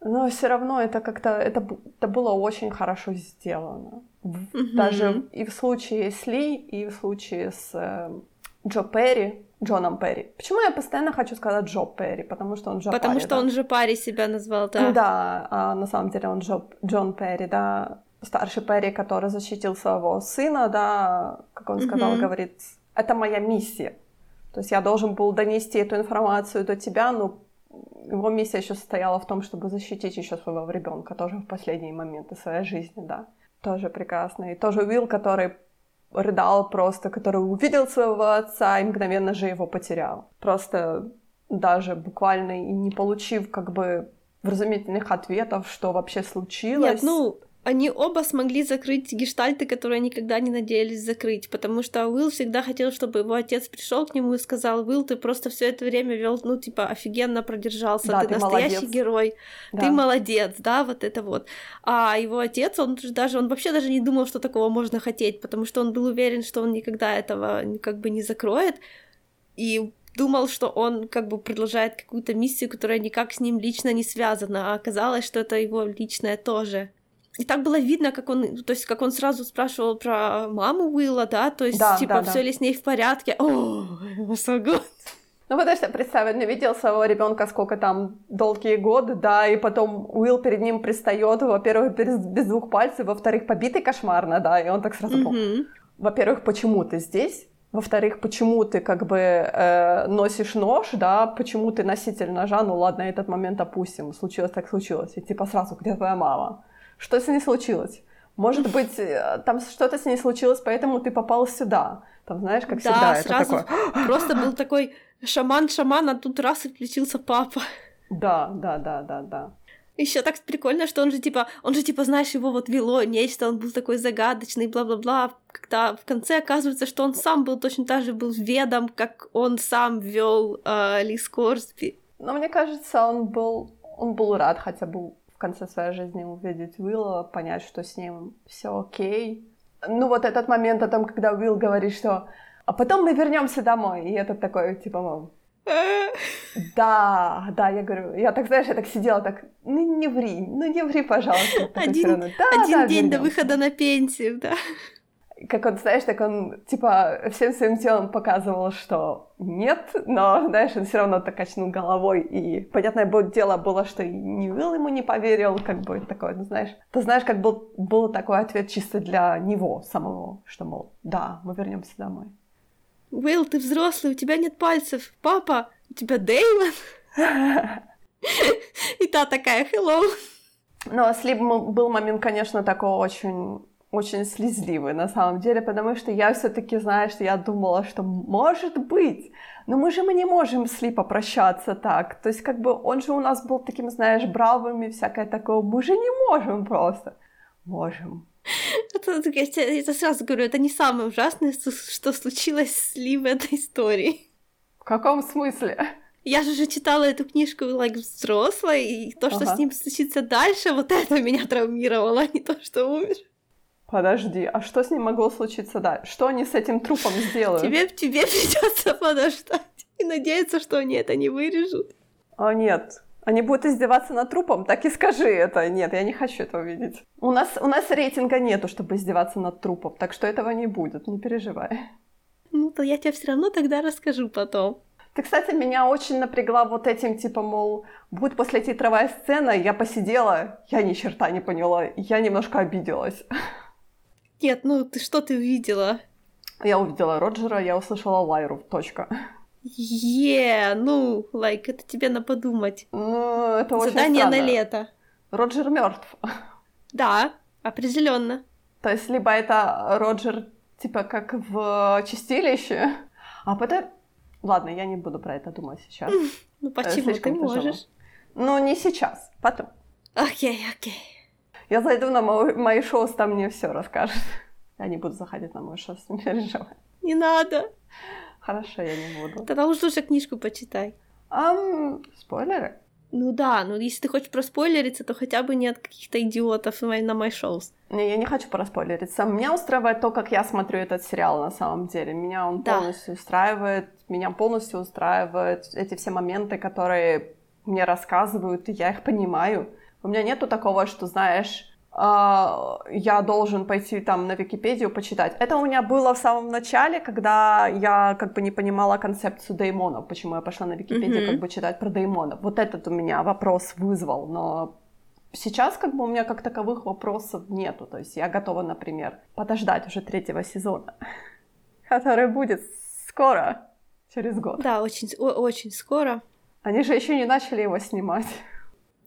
[SPEAKER 1] но все равно это как-то, это, это было очень хорошо сделано. Mm-hmm. Даже и в случае с Ли, и в случае с э, Джо Перри, Джоном Перри. Почему я постоянно хочу сказать Джо Перри? Потому что он Джо
[SPEAKER 2] Потому
[SPEAKER 1] Перри,
[SPEAKER 2] что
[SPEAKER 1] да?
[SPEAKER 2] он же Пари себя назвал, да.
[SPEAKER 1] Да, а на самом деле он Джо, Джон Перри, да. Старший Перри, который защитил своего сына, да, как он сказал, mm-hmm. говорит, это моя миссия. То есть я должен был донести эту информацию до тебя, но его миссия еще состояла в том, чтобы защитить еще своего ребенка тоже в последние моменты своей жизни, да. Тоже прекрасно. И тоже Уилл, который рыдал просто, который увидел своего отца и мгновенно же его потерял. Просто даже буквально и не получив как бы вразумительных ответов, что вообще случилось.
[SPEAKER 2] Нет, ну, они оба смогли закрыть гештальты, которые никогда не надеялись закрыть, потому что Уилл всегда хотел, чтобы его отец пришел к нему и сказал, Уилл, ты просто все это время вел, ну, типа, офигенно продержался, да, ты, ты настоящий молодец. герой, да. ты молодец, да, вот это вот. А его отец, он даже, он вообще даже не думал, что такого можно хотеть, потому что он был уверен, что он никогда этого как бы не закроет, и думал, что он как бы продолжает какую-то миссию, которая никак с ним лично не связана, а оказалось, что это его личное тоже. И так было видно, как он, то есть, как он сразу спрашивал про маму Уилла, да, то есть, да, типа, да, да. все ли с ней в порядке. О, so good.
[SPEAKER 1] Ну, потому что, представь, он не видел своего ребенка сколько там, долгие годы, да, и потом Уилл перед ним пристает, во-первых, без, без двух пальцев, во-вторых, побитый кошмарно, да, и он так сразу mm-hmm. Во-первых, почему ты здесь? Во-вторых, почему ты как бы э, носишь нож, да, почему ты носитель ножа, ну ладно, этот момент опустим, случилось так случилось, и типа сразу, где твоя мама? Что с ней случилось? Может быть, э, там что-то с ней случилось, поэтому ты попал сюда. Там, знаешь, как да, всегда,
[SPEAKER 2] сразу это такое... [gasps] просто был такой шаман-шаман, а тут раз и включился папа.
[SPEAKER 1] Да, да, да, да, да.
[SPEAKER 2] Еще так прикольно, что он же типа, он же типа, знаешь, его вот вело нечто, он был такой загадочный, бла-бла-бла. Когда в конце оказывается, что он сам был точно так же был ведом, как он сам вел э, Ли Скорсби.
[SPEAKER 1] Но мне кажется, он был, он был рад хотя бы конце своей жизни увидеть Уилла, понять, что с ним все окей. Ну вот этот момент о том, когда Уилл говорит, что а потом мы вернемся домой, и этот такой, типа, мол, [laughs] да, да, я говорю, я так, знаешь, я так сидела, так, ну не ври, ну не ври, пожалуйста.
[SPEAKER 2] Один, да, один да, день вернемся. до выхода на пенсию, да
[SPEAKER 1] как он, знаешь, так он, типа, всем своим телом показывал, что нет, но, знаешь, он все равно так качнул головой, и, понятное дело было, что и не Уилл ему не поверил, как бы такой, ну, знаешь, ты знаешь, как был, был такой ответ чисто для него самого, что, мол, да, мы вернемся домой.
[SPEAKER 2] Уилл, ты взрослый, у тебя нет пальцев. Папа, у тебя Дэймон? [laughs] И та такая, hello.
[SPEAKER 1] Но Слип был момент, конечно, такой очень очень слезливый на самом деле, потому что я все-таки, знаешь, я думала, что может быть, но мы же мы не можем с Ли попрощаться так. То есть как бы он же у нас был таким, знаешь, бравым и всякое такое. Мы же не можем просто. Можем.
[SPEAKER 2] Это, я, я сразу говорю, это не самое ужасное, что случилось с Ли в этой истории.
[SPEAKER 1] В каком смысле?
[SPEAKER 2] Я же уже читала эту книжку like, взрослой, и то, что ага. с ним случится дальше, вот это меня травмировало, а не то, что умер.
[SPEAKER 1] Подожди, а что с ним могло случиться дальше? Что они с этим трупом сделают?
[SPEAKER 2] Тебе, тебе [laughs] придется подождать и надеяться, что они это не вырежут.
[SPEAKER 1] А нет, они будут издеваться над трупом, так и скажи это. Нет, я не хочу этого видеть. У нас, у нас рейтинга нету, чтобы издеваться над трупом, так что этого не будет, не переживай.
[SPEAKER 2] Ну, то я тебе все равно тогда расскажу потом.
[SPEAKER 1] Ты, кстати, меня очень напрягла вот этим, типа, мол, будет после титровая сцена, я посидела, я ни черта не поняла, я немножко обиделась. [laughs]
[SPEAKER 2] Нет, ну ты что ты увидела?
[SPEAKER 1] Я увидела Роджера, я услышала Лайру, точка.
[SPEAKER 2] Е, ну, лайк, like, это тебе на подумать.
[SPEAKER 1] Ну, это очень
[SPEAKER 2] Задание
[SPEAKER 1] странно.
[SPEAKER 2] на лето.
[SPEAKER 1] Роджер мертв.
[SPEAKER 2] Да, определенно.
[SPEAKER 1] То есть либо это Роджер, типа, как в чистилище, а потом... Ладно, я не буду про это думать сейчас. [laughs]
[SPEAKER 2] Ну почему ты можешь?
[SPEAKER 1] Ну, не сейчас, потом.
[SPEAKER 2] Окей, окей.
[SPEAKER 1] Я зайду на мои шоу, там мне все расскажет. Я не буду заходить на мой шоу, не переживай.
[SPEAKER 2] Не надо.
[SPEAKER 1] Хорошо, я не буду.
[SPEAKER 2] Тогда лучше уже книжку почитай.
[SPEAKER 1] Um, спойлеры?
[SPEAKER 2] Ну да, ну если ты хочешь проспойлериться, то хотя бы не от каких-то идиотов на мои шоу.
[SPEAKER 1] Не, я не хочу проспойлериться. Меня устраивает то, как я смотрю этот сериал на самом деле. Меня он да. полностью устраивает. Меня полностью устраивают эти все моменты, которые мне рассказывают, и я их понимаю. У меня нету такого, что, знаешь, Uh, я должен пойти там на Википедию почитать. Это у меня было в самом начале, когда я как бы не понимала концепцию деймонов, почему я пошла на Википедию mm-hmm. как бы читать про деймонов. Вот этот у меня вопрос вызвал, но сейчас как бы у меня как таковых вопросов нету. То есть я готова, например, подождать уже третьего сезона, [laughs] который будет скоро, через год.
[SPEAKER 2] Да, очень, очень скоро.
[SPEAKER 1] Они же еще не начали его снимать.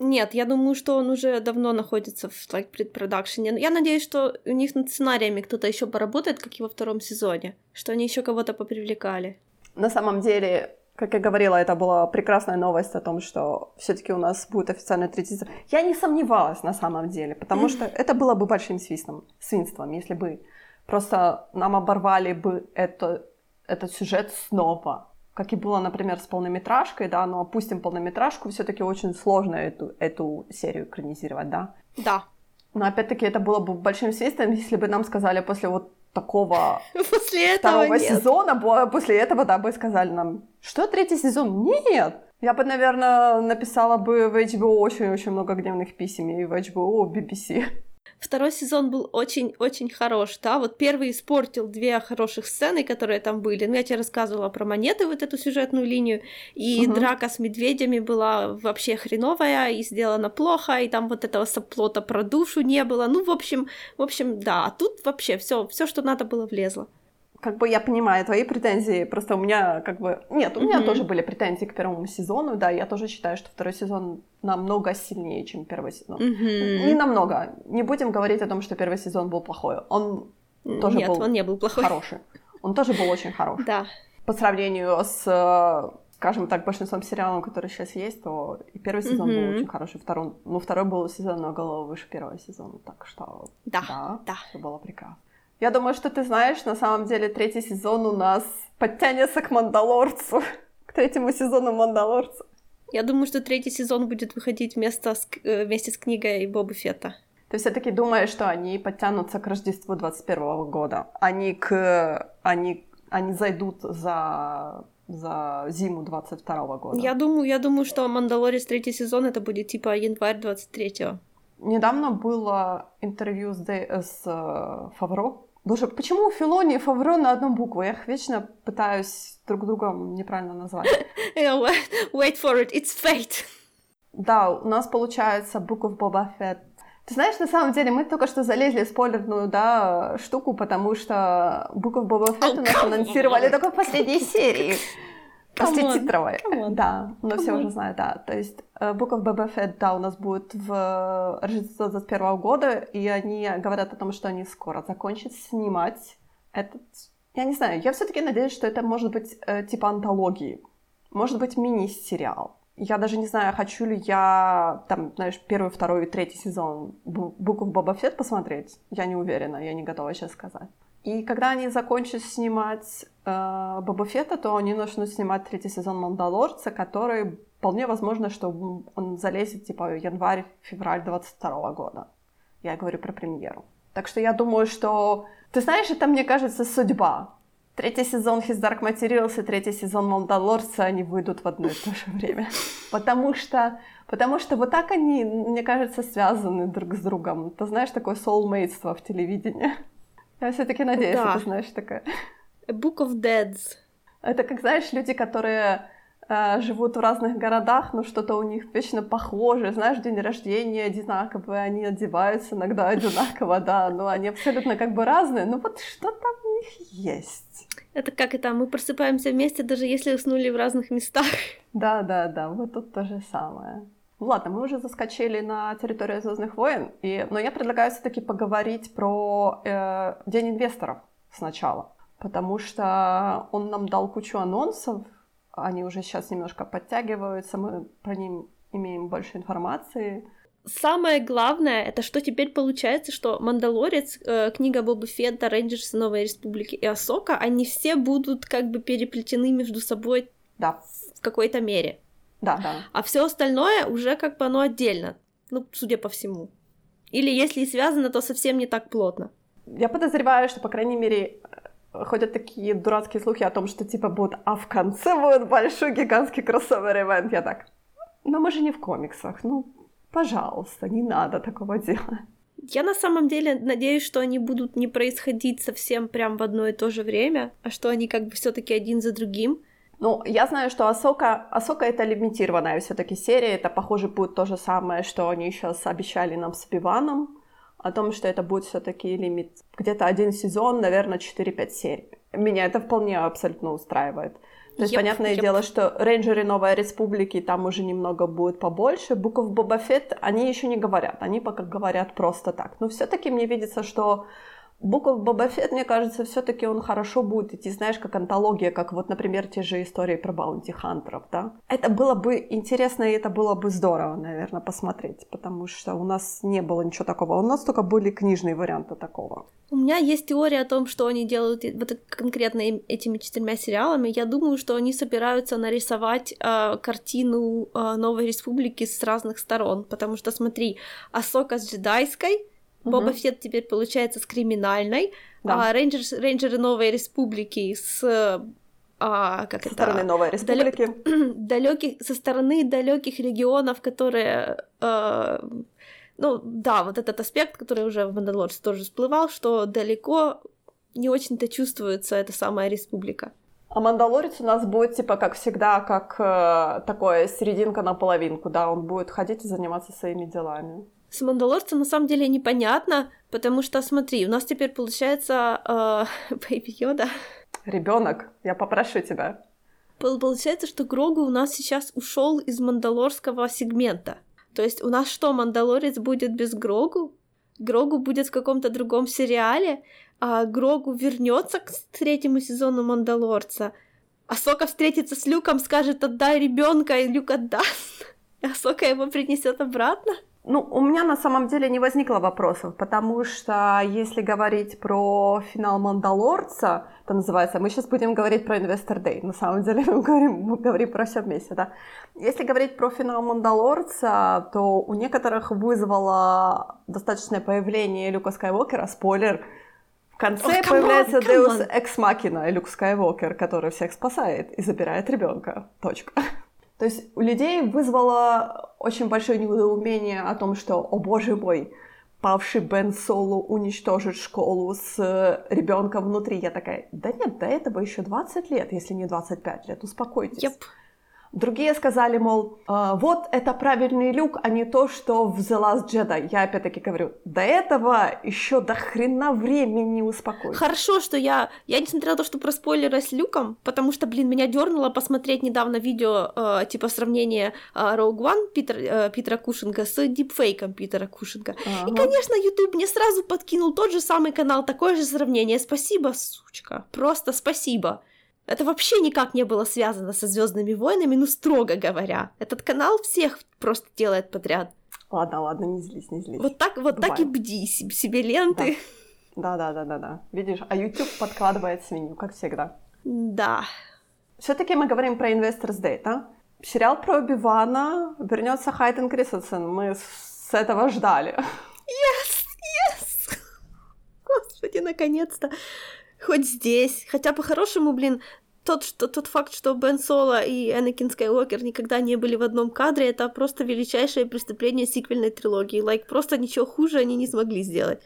[SPEAKER 2] Нет, я думаю, что он уже давно находится в like, предпродакшене. Я надеюсь, что у них над сценариями кто-то еще поработает, как и во втором сезоне, что они еще кого-то попривлекали.
[SPEAKER 1] На самом деле, как я говорила, это была прекрасная новость о том, что все-таки у нас будет официальный третий сезон. Я не сомневалась на самом деле, потому что [laughs] это было бы большим свистом, свинством, если бы просто нам оборвали бы это, этот сюжет снова как и было, например, с полнометражкой, да, но опустим полнометражку, все-таки очень сложно эту, эту серию экранизировать, да?
[SPEAKER 2] Да.
[SPEAKER 1] Но опять-таки это было бы большим свистом, если бы нам сказали после вот такого [laughs]
[SPEAKER 2] после
[SPEAKER 1] второго
[SPEAKER 2] этого
[SPEAKER 1] сезона, после этого, да, бы сказали нам, что третий сезон? Нет! Я бы, наверное, написала бы в HBO очень-очень много гневных писем и в HBO, BBC.
[SPEAKER 2] Второй сезон был очень-очень хорош, да, вот первый испортил две хороших сцены, которые там были. Ну, я тебе рассказывала про монеты, вот эту сюжетную линию, и угу. драка с медведями была вообще хреновая и сделана плохо, и там вот этого соплота про душу не было. Ну, в общем, в общем, да, а тут вообще все, все, что надо было, влезло
[SPEAKER 1] как бы я понимаю твои претензии, просто у меня как бы... Нет, у меня mm-hmm. тоже были претензии к первому сезону, да, я тоже считаю, что второй сезон намного сильнее, чем первый сезон.
[SPEAKER 2] Mm-hmm.
[SPEAKER 1] Не намного. Не будем говорить о том, что первый сезон был плохой. Он тоже
[SPEAKER 2] Нет,
[SPEAKER 1] был
[SPEAKER 2] он не был плохой.
[SPEAKER 1] хороший. Он тоже был очень хороший.
[SPEAKER 2] Да.
[SPEAKER 1] По сравнению с, скажем так, большинством сериалов, которые сейчас есть, то и первый сезон mm-hmm. был очень хороший, второй, ну, второй был сезон намного выше первого сезона, так что
[SPEAKER 2] да,
[SPEAKER 1] да,
[SPEAKER 2] да.
[SPEAKER 1] все было прекрасно. Я думаю, что ты знаешь, на самом деле третий сезон у нас подтянется к Мандалорцу, [laughs] к третьему сезону Мандалорца.
[SPEAKER 2] Я думаю, что третий сезон будет выходить вместо с, э, вместе с книгой Боба Фетта.
[SPEAKER 1] Ты все-таки думаешь, что они подтянутся к Рождеству 21 года? Они к... Они, они зайдут за за зиму 22 года.
[SPEAKER 2] Я думаю, я думаю, что Мандалорец третий сезон это будет типа январь 23-го.
[SPEAKER 1] Недавно было интервью с, Дей, с э, Фавро. Боже, почему Филони и Фавро на одну букву? Я их вечно пытаюсь друг друга неправильно назвать. [laughs]
[SPEAKER 2] Wait for it, it's fate.
[SPEAKER 1] Да, у нас получается буква Боба Фетт. Ты знаешь, на самом деле, мы только что залезли в спойлерную, да, штуку, потому что букву Боба Фетт у нас анонсировали только в последней серии. [laughs]
[SPEAKER 2] Come on.
[SPEAKER 1] Да, но все уже знают, да. То есть э, Book of Fett, да, у нас будет в э, Рождество 21 года, и они говорят о том, что они скоро закончат снимать этот... Я не знаю, я все-таки надеюсь, что это может быть э, типа антологии, может быть мини-сериал. Я даже не знаю, хочу ли я, там, знаешь, первый, второй третий сезон Book of Boba Fett посмотреть. Я не уверена, я не готова сейчас сказать. И когда они закончат снимать э, Боба Фетта, то они начнут снимать третий сезон Мандалорца, который вполне возможно, что он залезет типа январь-февраль 22 года. Я говорю про премьеру. Так что я думаю, что... Ты знаешь, это, мне кажется, судьба. Третий сезон His Dark Materials и третий сезон Мандалорца, они выйдут в одно и то же время. Потому что, потому что вот так они, мне кажется, связаны друг с другом. Ты знаешь, такое soulmateство в телевидении. Я все-таки надеюсь,
[SPEAKER 2] Да.
[SPEAKER 1] ты знаешь такое.
[SPEAKER 2] A Book of Deads.
[SPEAKER 1] Это как, знаешь, люди, которые э, живут в разных городах, но что-то у них вечно похоже. Знаешь, день рождения одинаковые, они одеваются иногда [laughs] одинаково, да, но они абсолютно как бы разные. Но вот что-то в них есть.
[SPEAKER 2] Это как это, мы просыпаемся вместе, даже если уснули в разных местах.
[SPEAKER 1] Да, да, да, вот тут то же самое. Ладно, мы уже заскочили на территорию Звездных войн, и... но я предлагаю все-таки поговорить про э, День инвесторов сначала, потому что он нам дал кучу анонсов, они уже сейчас немножко подтягиваются, мы про них имеем больше информации.
[SPEAKER 2] Самое главное, это что теперь получается, что Мандалорец, э, книга Боба Фетта, Рейнджерс Новой Республики и Асока, они все будут как бы переплетены между собой
[SPEAKER 1] Да,
[SPEAKER 2] в какой-то мере.
[SPEAKER 1] Да, да.
[SPEAKER 2] А все остальное уже как бы оно отдельно, ну, судя по всему. Или если и связано, то совсем не так плотно.
[SPEAKER 1] Я подозреваю, что, по крайней мере, э, ходят такие дурацкие слухи о том, что типа будет, а в конце будет большой гигантский кроссовер-эвент. Я так, но мы же не в комиксах, ну, пожалуйста, не надо такого дела.
[SPEAKER 2] Я на самом деле надеюсь, что они будут не происходить совсем прям в одно и то же время, а что они как бы все-таки один за другим.
[SPEAKER 1] Ну, я знаю, что Асока, Асока это лимитированная все-таки серия, это, похоже, будет то же самое, что они сейчас обещали нам с Биваном, о том, что это будет все-таки лимит где-то один сезон, наверное, 4-5 серий. Меня это вполне абсолютно устраивает. То есть,
[SPEAKER 2] Yep,
[SPEAKER 1] понятное
[SPEAKER 2] yep.
[SPEAKER 1] дело, что рейнджеры Новой Республики там уже немного будет побольше. Буков Боба Фетт, они еще не говорят, они пока говорят просто так. Но все-таки мне видится, что Буков Боба Фетт, мне кажется, все-таки он хорошо будет идти, знаешь, как антология, как вот, например, те же истории про баунти хантеров, да. Это было бы интересно, и это было бы здорово, наверное, посмотреть, потому что у нас не было ничего такого. У нас только были книжные варианты такого.
[SPEAKER 2] У меня есть теория о том, что они делают вот конкретно им- этими четырьмя сериалами. Я думаю, что они собираются нарисовать э, картину э, Новой Республики с разных сторон. Потому что, смотри, Асока с джедайской, Боба
[SPEAKER 1] Мгм.
[SPEAKER 2] Фетт теперь получается с криминальной,
[SPEAKER 1] Да.
[SPEAKER 2] а rangers, рейнджеры Новой Республики с... а, как
[SPEAKER 1] Со
[SPEAKER 2] это?
[SPEAKER 1] стороны Новой Республики. [clears throat]
[SPEAKER 2] далеких со стороны далеких регионов, которые, э, ну да, вот этот аспект, который уже в Мандалорце тоже всплывал, что далеко не очень-то чувствуется эта самая республика.
[SPEAKER 1] А Мандалорец у нас будет, типа, как всегда, как э, такое серединка на половинку, да, он будет ходить и заниматься своими делами.
[SPEAKER 2] С Мандалорцем на самом деле непонятно, потому что, смотри, у нас теперь получается э, Бэйби Йода.
[SPEAKER 1] Ребенок, я попрошу тебя.
[SPEAKER 2] Пол- Получается, что Грогу у нас сейчас ушел из мандалорского сегмента. То есть у нас что, Мандалорец будет без Грогу? Грогу будет в каком-то другом сериале, а Грогу вернется к третьему сезону Мандалорца. А Сока встретится с Люком, скажет отдай ребенка, и Люк отдаст. [laughs] А Сока его принесет обратно.
[SPEAKER 1] Ну, у меня на самом деле не возникло вопросов, потому что если говорить про финал Мандалорца, это называется, мы сейчас будем говорить про Investor Day, на самом деле [laughs] мы говорим, мы говорим про все вместе, да. Если говорить про финал Мандалорца, то у некоторых вызвало достаточное появление Люка Скайуокера, спойлер, в конце
[SPEAKER 2] on,
[SPEAKER 1] появляется Deus. Ex Machina, Люк Скайуокер, который всех спасает и забирает ребенка. Точка. [laughs] То есть у людей вызвало очень большое недоумение о том, что, о боже мой, павший Бен Соло уничтожит школу с ребенком внутри. Я такая, да нет, до этого еще 20 лет, если не 25 лет, успокойтесь.
[SPEAKER 2] Yep.
[SPEAKER 1] Другие сказали, мол, «А, вот это правильный люк, а не то, что в The Last Jedi. Я опять-таки говорю, до этого еще до хрена времени успокоить.
[SPEAKER 2] Хорошо, что я, я не смотрела то, что про спойлеры с люком, потому что, блин, меня дернуло посмотреть недавно видео, э, типа сравнение э, Rogue One Питер, э, Питера Кушинга с дипфейком Питера Кушинга. Ага. И, конечно, YouTube мне сразу подкинул тот же самый канал, такое же сравнение. Спасибо, сучка. Просто спасибо. Это вообще никак не было связано со Звездными войнами, ну строго говоря. Этот канал всех просто делает подряд.
[SPEAKER 1] Ладно, ладно, не злись, не злись.
[SPEAKER 2] Вот так, вот так и бди себе ленты.
[SPEAKER 1] Да. да, да, да, да, да. Видишь, а YouTube подкладывает свинью, как всегда.
[SPEAKER 2] Да.
[SPEAKER 1] Все-таки мы говорим про Investors Day, да? Сериал про Оби-Вана, вернется Хайден Кристенсен. Мы все этого ждали.
[SPEAKER 2] Yes, yes! Господи, наконец-то хоть здесь. Хотя по-хорошему, блин, тот, что, тот факт, что Бен Соло и Энакин Скайуокер никогда не были в одном кадре, это просто величайшее преступление сиквельной трилогии. Like, like, просто ничего хуже они не смогли сделать.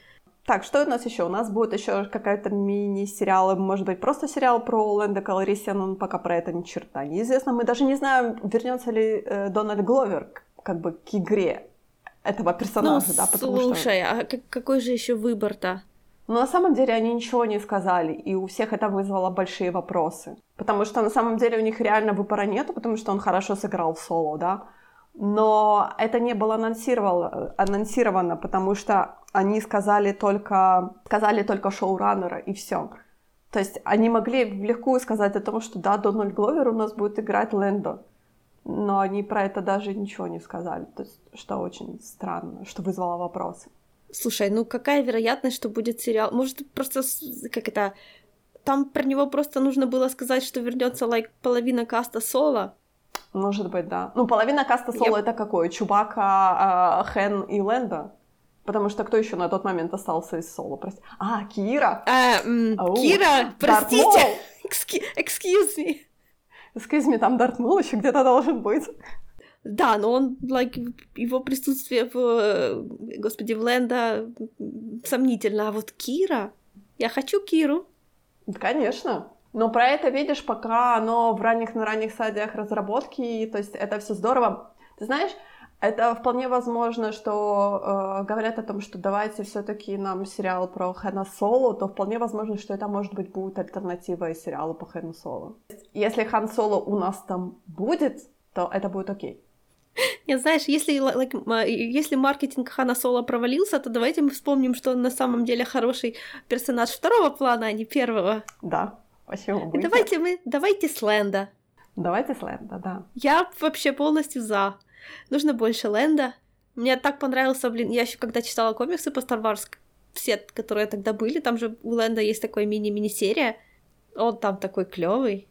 [SPEAKER 1] Так, что у нас еще? У нас будет еще какая-то мини-сериал, может быть, просто сериал про Лэнда Калорисиана, но пока про это ни черта неизвестно. Мы даже не знаем, вернется ли э, Дональд Гловер как бы к игре этого персонажа,
[SPEAKER 2] ну,
[SPEAKER 1] да,
[SPEAKER 2] потому слушай, что... а какой же еще выбор-то?
[SPEAKER 1] Но на самом деле они ничего не сказали, и у всех это вызвало большие вопросы. Потому что на самом деле у них реально выбора нету, потому что он хорошо сыграл в соло, да. Но это не было анонсировано, потому что они сказали только, сказали только шоураннера, и все. То есть они могли легко сказать о том, что да, Дональд Гловер у нас будет играть Лэндо. Но они про это даже ничего не сказали. То есть, что очень странно, что вызвало вопросы.
[SPEAKER 2] Слушай, ну какая вероятность, что будет сериал? Может, просто как это... Там про него просто нужно было сказать, что вернется лайк like, половина каста Соло.
[SPEAKER 1] Может быть, да. Ну, половина каста Соло Я... это какой? Чубака, э, Хэн и Лэнда? Потому что кто еще на тот момент остался из Соло? Прости. А, Кира.
[SPEAKER 2] А, м- Оу, Кира, простите. Excuse me.
[SPEAKER 1] Excuse me, там Дарт Мул еще где-то должен быть.
[SPEAKER 2] Да, но он, like, его присутствие в, э, господи, в Лэнда сомнительно. А вот Кира, я хочу Киру.
[SPEAKER 1] Конечно. Но про это, видишь, пока оно в ранних на ранних стадиях разработки, то есть это все здорово. Ты знаешь, это вполне возможно, что э, говорят о том, что давайте все-таки нам сериал про Хэна Соло, то вполне возможно, что это может быть будет альтернативой сериалу по Хэну Соло. Если Хан Соло у нас там будет, то это будет окей. [laughs]
[SPEAKER 2] Нет, знаешь, если, like, если маркетинг Хана Соло провалился, то давайте мы вспомним, что он на самом деле хороший персонаж второго плана, а не первого.
[SPEAKER 1] Да, почему бы
[SPEAKER 2] Давайте мы, давайте с Лэнда.
[SPEAKER 1] Давайте с Лэнда, да.
[SPEAKER 2] Я вообще полностью за. Нужно больше Лэнда. Мне так понравился, блин, я еще когда читала комиксы по Star Wars, все, которые тогда были, там же у Лэнда есть такой мини-мини-серия, он там такой клевый.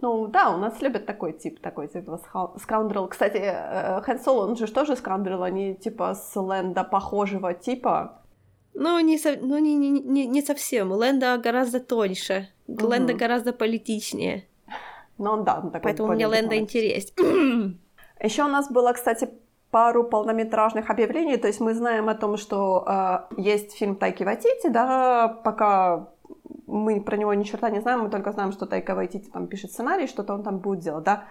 [SPEAKER 1] Ну да, у нас любят такой тип, такой типа скаундрел. Кстати, э, Хэн Соло, он же тоже скаундрел, они типа с Лэнда похожего типа.
[SPEAKER 2] Ну, не, со, ну не, не, не, не совсем. Лэнда гораздо тоньше. Угу. Лэнда гораздо политичнее.
[SPEAKER 1] Ну, он, да, он
[SPEAKER 2] такой Поэтому мне Лэнда интересен. [clears throat]
[SPEAKER 1] Еще у нас было, кстати, пару полнометражных объявлений. То есть мы знаем о том, что э, есть фильм Тайки Ватити, да, пока мы про него ни черта не знаем, мы только знаем, что Тайка Вайтити там пишет сценарий, что-то он там будет делать, да.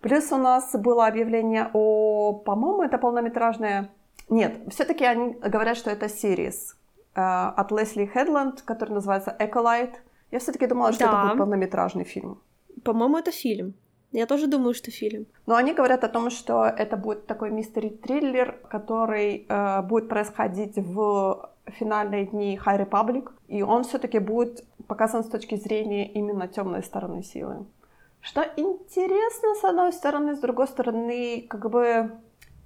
[SPEAKER 1] Плюс у нас было объявление о, по-моему, это полнометражное... Нет, все-таки они говорят, что это сериес э, от Лесли Хедланд, который называется Эколайт. Я все-таки думала, что да. это будет полнометражный фильм.
[SPEAKER 2] По-моему, это фильм. Я тоже думаю, что фильм.
[SPEAKER 1] Но они говорят о том, что это будет такой мистери-триллер, который э, будет происходить в финальные дни High Republic, и он все-таки будет показан с точки зрения именно темной стороны силы. Что интересно, с одной стороны, с другой стороны, как бы,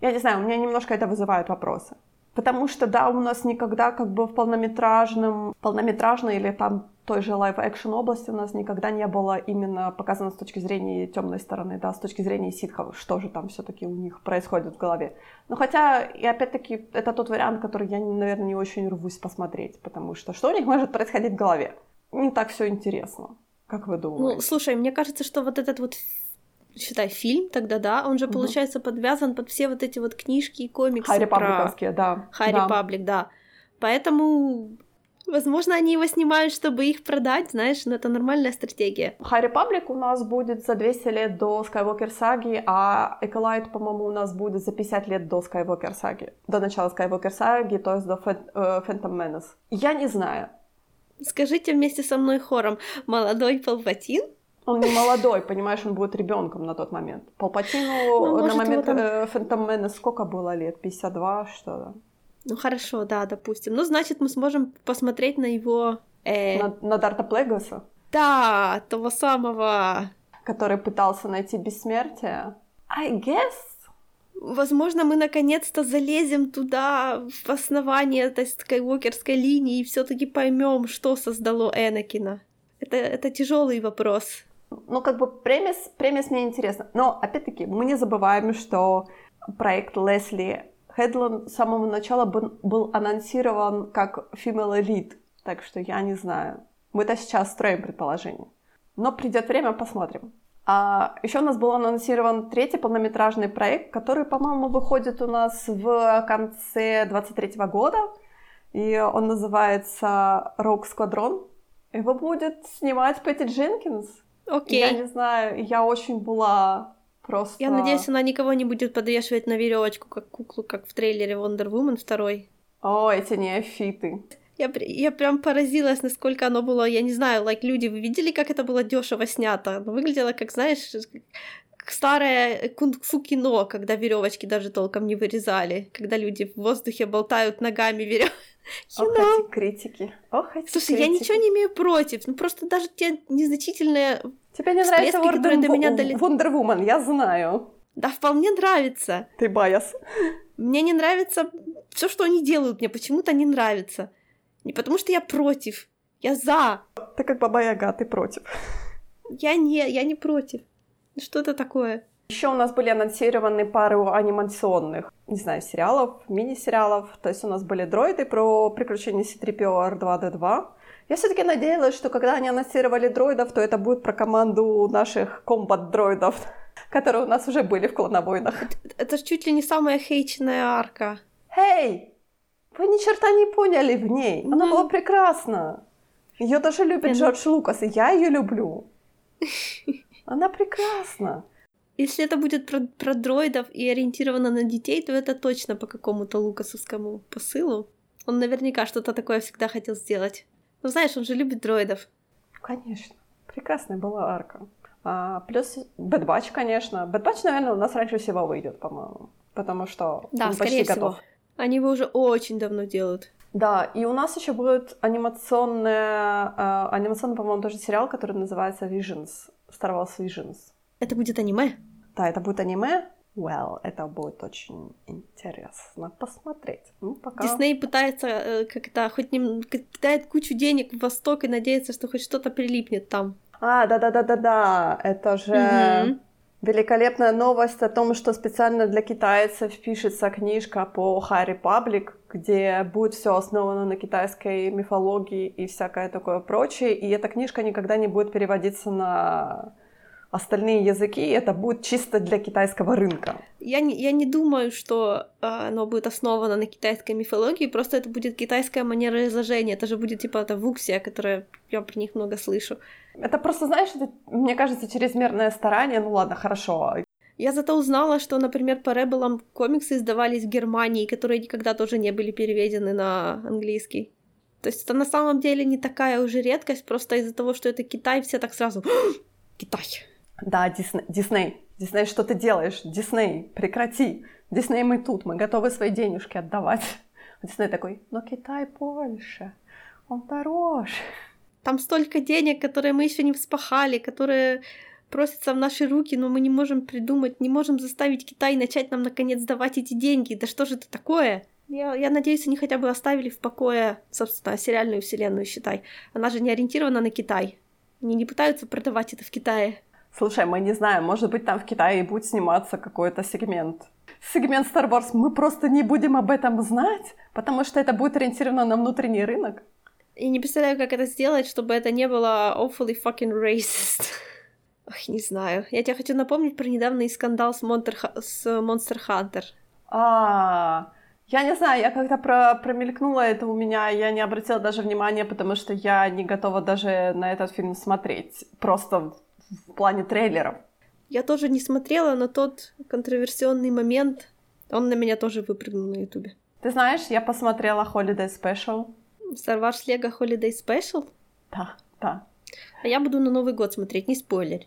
[SPEAKER 1] я не знаю, у меня немножко это вызывает вопросы. Потому что, да, у нас никогда как бы в полнометражном, полнометражной или там той же live-action области у нас никогда не было именно показано с точки зрения темной стороны, да, с точки зрения ситхов, что же там все-таки у них происходит в голове. Но хотя, и опять-таки, это тот вариант, который я, наверное, не очень рвусь посмотреть, потому что что у них может происходить в голове? Не так все интересно. Как вы думаете?
[SPEAKER 2] Ну, слушай, мне кажется, что вот этот вот считай, фильм тогда, да, он же, угу. получается, подвязан под все вот эти вот книжки и комиксы
[SPEAKER 1] Харри про... да.
[SPEAKER 2] Харри да. Паблик, да. Поэтому Возможно, они его снимают, чтобы их продать, знаешь, но это нормальная стратегия.
[SPEAKER 1] High Republic у нас будет за 200 лет до Skywalker саги, а Acolyte, по-моему, у нас будет за 50 лет до Skywalker саги. До начала Skywalker саги, то есть до Phantom Menace. Я не знаю.
[SPEAKER 2] Скажите вместе со мной хором, молодой Палпатин?
[SPEAKER 1] Он не молодой, понимаешь, он будет ребенком на тот момент. Палпатину ну, на момент там... э, Menace сколько было лет? 52, что-то?
[SPEAKER 2] Ну хорошо, да, допустим. Ну, значит, мы сможем посмотреть на его...
[SPEAKER 1] Э... На, на Дарта Плегаса?
[SPEAKER 2] Да, того самого.
[SPEAKER 1] Который пытался найти бессмертие. I guess.
[SPEAKER 2] Возможно, мы наконец-то залезем туда, в основание этой скайуокерской линии, и все-таки поймем, что создало Энакина. Это, это тяжелый вопрос.
[SPEAKER 1] Ну, как бы премис, премис мне интересно. Но, опять-таки, мы не забываем, что проект Лесли Хедлон с самого начала был, анонсирован как female elite, так что я не знаю. Мы-то сейчас строим предположение. Но придет время, посмотрим. А еще у нас был анонсирован третий полнометражный проект, который, по-моему, выходит у нас в конце 23 года. И он называется Rogue Squadron. Его будет снимать Пэтти Дженкинс.
[SPEAKER 2] Окей.
[SPEAKER 1] Я не знаю, я очень была Просто...
[SPEAKER 2] Я надеюсь, она никого не будет подвешивать на веревочку, как куклу, как в трейлере Wonder Woman 2.
[SPEAKER 1] О, эти неофиты.
[SPEAKER 2] Я, я прям поразилась, насколько оно было, я не знаю, like, люди, вы видели, как это было дешево снято? Оно выглядело, как, знаешь, старое кунг-фу кино, когда веревочки даже толком не вырезали, когда люди в воздухе болтают ногами веревки. [laughs]
[SPEAKER 1] Ох, эти критики. Ох, эти
[SPEAKER 2] Слушай,
[SPEAKER 1] критики.
[SPEAKER 2] я ничего не имею против, ну просто даже те незначительные
[SPEAKER 1] Тебе не нравится Wonder, до меня доли... Wonder Woman, я знаю.
[SPEAKER 2] Да, вполне нравится.
[SPEAKER 1] Ты байас.
[SPEAKER 2] Мне не нравится все, что они делают, мне почему-то не нравится. Не потому что я против, я за.
[SPEAKER 1] Ты как Баба Яга, ты против.
[SPEAKER 2] Я не, я не против. Что это такое?
[SPEAKER 1] Еще у нас были анонсированы пару анимационных, не знаю, сериалов, мини-сериалов. То есть у нас были дроиды про приключения C-3PO R2-D2. Я все-таки надеялась, что когда они анонсировали дроидов, то это будет про команду наших комбат-дроидов, [laughs] которые у нас уже были в клоновойнах.
[SPEAKER 2] Это, это же чуть ли не самая хейченная арка.
[SPEAKER 1] Эй, вы ни черта не поняли в ней. Она mm. была прекрасна. Ее даже любит mm. Джордж Лукас, и я ее люблю. [laughs] Она прекрасна.
[SPEAKER 2] Если это будет про, про дроидов и ориентировано на детей, то это точно по какому-то лукасовскому посылу. Он наверняка что-то такое всегда хотел сделать. Ну, знаешь, он же любит дроидов.
[SPEAKER 1] Конечно. Прекрасная была арка. А, плюс Batch, конечно. Batch, наверное, у нас раньше всего выйдет, по-моему. Потому что
[SPEAKER 2] да,
[SPEAKER 1] он почти
[SPEAKER 2] всего.
[SPEAKER 1] готов.
[SPEAKER 2] Они его уже очень давно делают.
[SPEAKER 1] Да, и у нас еще будет анимационный, э, анимационный, по-моему, тоже сериал, который называется Visions, Star Wars Visions.
[SPEAKER 2] Это будет аниме?
[SPEAKER 1] Да, это будет аниме. Well, это будет очень интересно посмотреть. Ну, пока...
[SPEAKER 2] Дисней пытается э, как-то хоть нем... кидает кучу денег в Восток и надеется, что хоть что-то прилипнет там.
[SPEAKER 1] А, да-да-да-да-да, это же угу. Великолепная новость о том, что специально для китайцев пишется книжка по Harry Public, где будет все основано на китайской мифологии и всякое такое прочее, и эта книжка никогда не будет переводиться на остальные языки, это будет чисто для китайского рынка.
[SPEAKER 2] Я не, я не думаю, что э, оно будет основано на китайской мифологии, просто это будет китайская манера изложения. Это же будет типа это вуксия, которая я про них много слышу.
[SPEAKER 1] Это просто, знаешь, это, мне кажется, чрезмерное старание. Ну ладно, хорошо.
[SPEAKER 2] Я зато узнала, что, например, по Ребелам комиксы издавались в Германии, которые никогда тоже не были переведены на английский. То есть это на самом деле не такая уже редкость, просто из-за того, что это Китай, все так сразу «Китай!»
[SPEAKER 1] Да, Дисней, Дисней, что ты делаешь? Дисней, прекрати. Дисней, мы тут, мы готовы свои денежки отдавать. [laughs] Дисней такой, но Китай больше, он дороже.
[SPEAKER 2] Там столько денег, которые мы еще не вспахали, которые просятся в наши руки, но мы не можем придумать, не можем заставить Китай начать нам наконец давать эти деньги. Да что же это такое? Я, я надеюсь, они хотя бы оставили в покое, собственно, сериальную вселенную, считай. Она же не ориентирована на Китай. Они не пытаются продавать это в Китае.
[SPEAKER 1] Слушай, мы не знаем, может быть, там в Китае будет сниматься какой-то сегмент. Сегмент Star Wars, мы просто не будем об этом знать, потому что это будет ориентировано на внутренний рынок.
[SPEAKER 2] И не представляю, как это сделать, чтобы это не было awfully fucking racist. [laughs] Ох, не знаю. Я тебе хочу напомнить про недавний скандал с, Монтер... с Monster Hunter.
[SPEAKER 1] А, Я не знаю, я как-то про промелькнула это у меня, я не обратила даже внимания, потому что я не готова даже на этот фильм смотреть, просто в плане трейлеров.
[SPEAKER 2] Я тоже не смотрела, но тот контроверсионный момент, он на меня тоже выпрыгнул на ютубе.
[SPEAKER 1] Ты знаешь, я посмотрела Holiday Special.
[SPEAKER 2] Wars Lego Holiday Special?
[SPEAKER 1] Да, да.
[SPEAKER 2] А я буду на Новый год смотреть, не спойлер.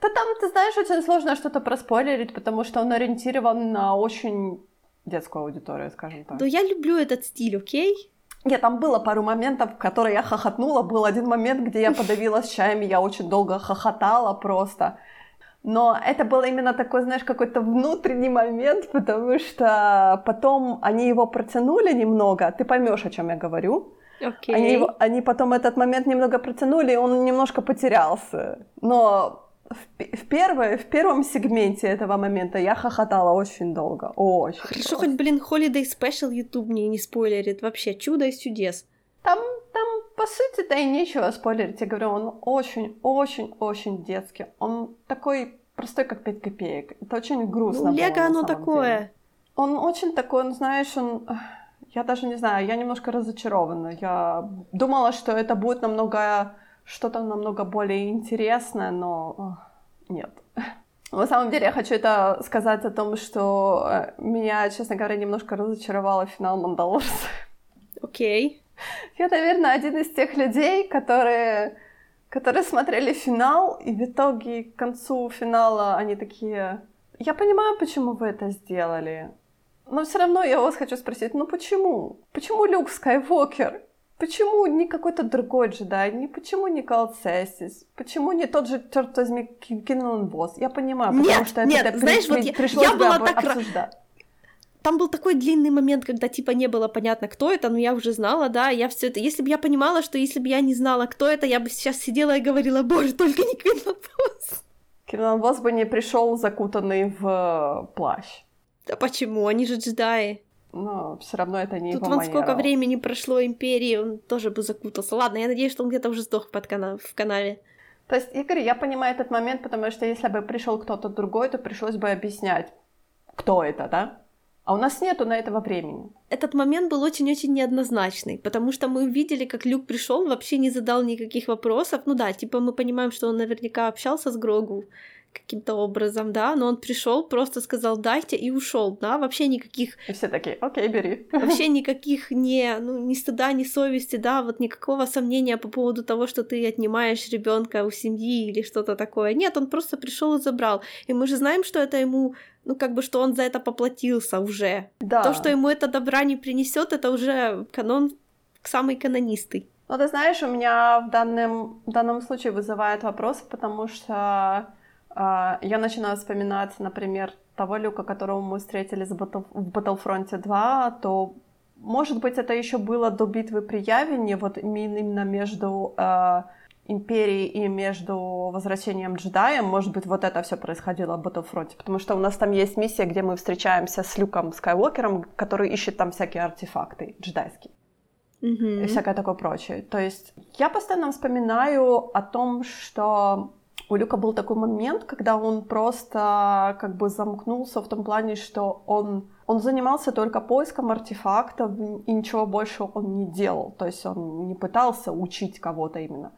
[SPEAKER 1] Да там, ты знаешь, очень сложно что-то проспойлерить, потому что он ориентирован на очень детскую аудиторию, скажем так.
[SPEAKER 2] Да я люблю этот стиль, окей?
[SPEAKER 1] Нет, там было пару моментов, в которые я хохотнула. Был один момент, где я подавилась чаями, я очень долго хохотала просто. Но это был именно такой, знаешь, какой-то внутренний момент, потому что потом они его протянули немного. Ты поймешь, о чем я говорю.
[SPEAKER 2] Okay.
[SPEAKER 1] Они, его, они потом этот момент немного протянули, и он немножко потерялся. Но в, в, первой, в первом сегменте этого момента я хохотала очень долго. Очень
[SPEAKER 2] Хорошо,
[SPEAKER 1] просто.
[SPEAKER 2] хоть, блин, Holiday Special YouTube мне не спойлерит. Вообще, чудо из чудес.
[SPEAKER 1] Там, там по сути-то и нечего спойлерить. Я говорю, он очень-очень-очень детский. Он такой простой, как 5 копеек. Это очень грустно.
[SPEAKER 2] Ну, Лего оно такое.
[SPEAKER 1] Деле. Он очень такой, он, знаешь, он... Я даже не знаю, я немножко разочарована. Я думала, что это будет намного что-то намного более интересное, но нет. [laughs] На самом деле я хочу это сказать о том, что э, меня, честно говоря, немножко разочаровало финал Мандалорса.
[SPEAKER 2] Окей. Okay. [laughs]
[SPEAKER 1] Я, наверное, один из тех людей, которые, которые смотрели финал, и в итоге к концу финала они такие... Я понимаю, почему вы это сделали, но все равно я вас хочу спросить, ну почему? Почему Люк Скайуокер? Почему не какой-то другой джедай? Не почему не Кал Цесис? Почему не тот же, черт возьми, Киннон Босс? Я понимаю, потому
[SPEAKER 2] нет,
[SPEAKER 1] что
[SPEAKER 2] нет,
[SPEAKER 1] это
[SPEAKER 2] знаешь,
[SPEAKER 1] при,
[SPEAKER 2] вот я,
[SPEAKER 1] пришлось
[SPEAKER 2] я
[SPEAKER 1] бы
[SPEAKER 2] была так
[SPEAKER 1] обсуждать.
[SPEAKER 2] Там был такой длинный момент, когда типа не было понятно, кто это, но я уже знала, да, я все это. Если бы я понимала, что если бы я не знала, кто это, я бы сейчас сидела и говорила, боже, только не Киннон Босс.
[SPEAKER 1] Киннон Босс бы не пришел закутанный в э, плащ.
[SPEAKER 2] Да почему? Они же джедаи.
[SPEAKER 1] Но все равно это не
[SPEAKER 2] Тут
[SPEAKER 1] его
[SPEAKER 2] вон
[SPEAKER 1] манера.
[SPEAKER 2] сколько времени прошло империи, он тоже бы закутался. Ладно, я надеюсь, что он где-то уже сдох под кана- в канаве.
[SPEAKER 1] То есть, Игорь, я понимаю этот момент, потому что если бы пришел кто-то другой, то пришлось бы объяснять, кто это, да? А у нас нету на этого времени.
[SPEAKER 2] Этот момент был очень-очень неоднозначный, потому что мы увидели, как Люк пришел, вообще не задал никаких вопросов. Ну да, типа мы понимаем, что он наверняка общался с Грогу, каким-то образом, да, но он пришел, просто сказал дайте и ушел, да, вообще никаких...
[SPEAKER 1] И все такие, окей, бери.
[SPEAKER 2] Вообще [laughs] никаких не, ну, ни стыда, ни совести, да, вот никакого сомнения по поводу того, что ты отнимаешь ребенка у семьи или что-то такое. Нет, он просто пришел и забрал. И мы же знаем, что это ему, ну, как бы, что он за это поплатился уже.
[SPEAKER 1] Да.
[SPEAKER 2] То, что ему это добра не принесет, это уже канон самый канонистый.
[SPEAKER 1] Ну, ты знаешь, у меня в данном, в данном случае вызывает вопрос, потому что я начинаю вспоминать, например, того Люка, которого мы встретили в Battlefront 2, то, может быть, это еще было до битвы при Явине, вот именно между uh, Империей и между Возвращением Джедаем, может быть, вот это все происходило в Battlefront, потому что у нас там есть миссия, где мы встречаемся с Люком Скайуокером, который ищет там всякие артефакты джедайские.
[SPEAKER 2] Mm-hmm.
[SPEAKER 1] И всякое такое прочее. То есть я постоянно вспоминаю о том, что у Люка был такой момент, когда он просто как бы замкнулся в том плане, что он, он занимался только поиском артефактов, и ничего больше он не делал. То есть он не пытался учить кого-то именно.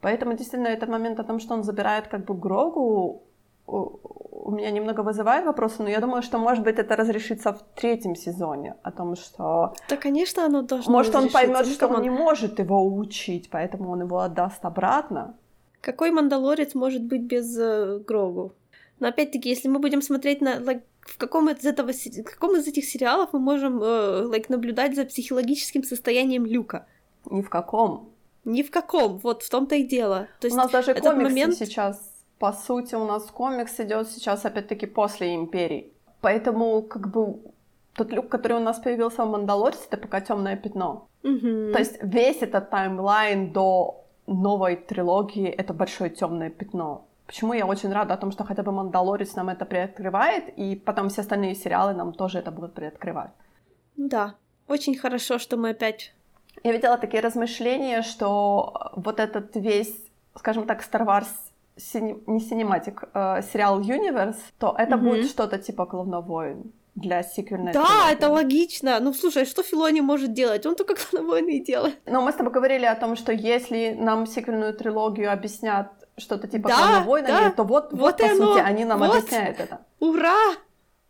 [SPEAKER 1] Поэтому действительно этот момент о том, что он забирает как бы Грогу, у меня немного вызывает вопросы, но я думаю, что, может быть, это разрешится в третьем сезоне, о том, что...
[SPEAKER 2] Да, конечно, оно должно
[SPEAKER 1] Может, он поймет,
[SPEAKER 2] Ну,
[SPEAKER 1] что он
[SPEAKER 2] он
[SPEAKER 1] не может его учить, поэтому он его отдаст обратно.
[SPEAKER 2] Какой мандалорец может быть без э, Грогу? Но опять-таки, если мы будем смотреть на like, в каком из этого в каком из этих сериалов мы можем э, like, наблюдать за психологическим состоянием Люка?
[SPEAKER 1] Ни в каком.
[SPEAKER 2] Ни в каком. Вот в том-то и дело. То есть
[SPEAKER 1] у нас даже комиксы
[SPEAKER 2] момент...
[SPEAKER 1] сейчас, по сути, у нас комикс идет сейчас опять-таки после Империи. Поэтому как бы тот люк, который у нас появился в Мандалорце, это пока темное пятно.
[SPEAKER 2] Угу.
[SPEAKER 1] То есть весь этот таймлайн до новой трилогии это большое темное пятно. Почему я очень рада о том, что хотя бы Мандалорец нам это приоткрывает, и потом все остальные сериалы нам тоже это будут приоткрывать.
[SPEAKER 2] Да, очень хорошо, что мы опять...
[SPEAKER 1] Я видела такие размышления, что вот этот весь, скажем так, Star Wars сини... не синематик, э, сериал Universe, то это
[SPEAKER 2] Мгм.
[SPEAKER 1] будет что-то типа Клоновоин. Для сиквельной
[SPEAKER 2] Да,
[SPEAKER 1] трилогии.
[SPEAKER 2] это логично. Ну, слушай, что Филони может делать? Он только [laughs] клоновойны и делает.
[SPEAKER 1] Но мы с тобой говорили о том, что если нам сиквельную трилогию объяснят что-то типа
[SPEAKER 2] Да,
[SPEAKER 1] «Клоны войнами»,
[SPEAKER 2] да.
[SPEAKER 1] то вот, вот,
[SPEAKER 2] Вот
[SPEAKER 1] по
[SPEAKER 2] оно.
[SPEAKER 1] сути, они нам
[SPEAKER 2] Вот.
[SPEAKER 1] объясняют это.
[SPEAKER 2] Ура!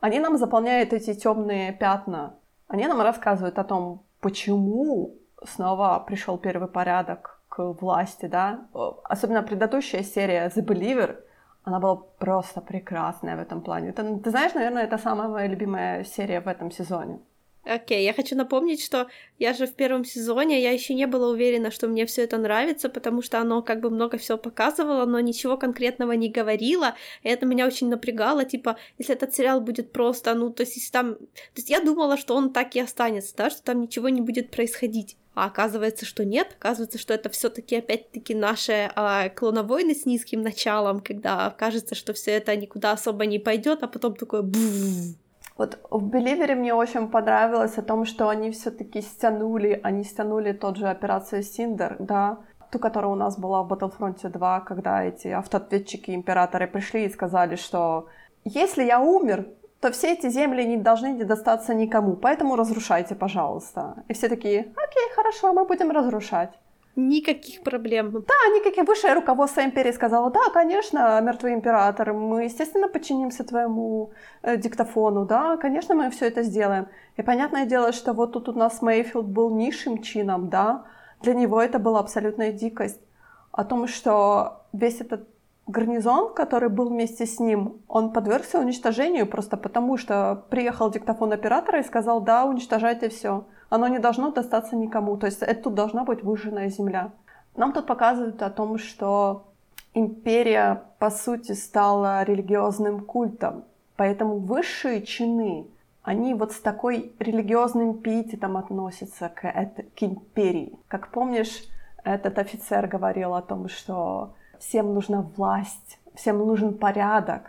[SPEAKER 1] Они нам заполняют эти темные пятна. Они нам рассказывают о том, почему снова пришел первый порядок к власти, да. Особенно предыдущая серия The Believer, она была просто прекрасная в этом плане. Это, ты знаешь, наверное, это самая моя любимая серия в этом сезоне.
[SPEAKER 2] Окей, я хочу напомнить, что я же в первом сезоне, я еще не была уверена, что мне все это нравится, потому что оно как бы много всего показывало, но ничего конкретного не говорило, и это меня очень напрягало, типа, если этот сериал будет просто, ну, то есть если там... То есть я думала, что он так и останется, да, что там ничего не будет происходить. А оказывается, что нет, оказывается, что это все-таки опять-таки наши а, клоновойны с низким началом, когда кажется, что все это никуда особо не пойдет, а потом такое бум.
[SPEAKER 1] Вот в Беливере мне очень понравилось о том, что они все-таки стянули, они стянули тот же операцию Синдер, да, ту, которая у нас была в Battlefront 2, когда эти автоответчики императоры пришли и сказали, что если я умер, то все эти земли не должны достаться никому, поэтому разрушайте, пожалуйста. И все такие, окей, хорошо, мы будем разрушать.
[SPEAKER 2] Никаких проблем.
[SPEAKER 1] Да, никакие высшее руководство империи сказало, да, конечно, мертвый император, мы, естественно, подчинимся твоему э, диктофону, да, конечно, мы все это сделаем. И понятное дело, что вот тут у нас Мейфилд был низшим чином, да, для него это была абсолютная дикость. О том, что весь этот гарнизон, который был вместе с ним, он подвергся уничтожению просто потому, что приехал диктофон оператора и сказал, да, уничтожайте все. Оно не должно достаться никому. То есть это тут должна быть выжженная земля. Нам тут показывают о том, что империя, по сути, стала религиозным культом. Поэтому высшие чины, они вот с такой религиозным пиететом относятся к, это, к империи. Как помнишь, этот офицер говорил о том, что всем нужна власть, всем нужен порядок.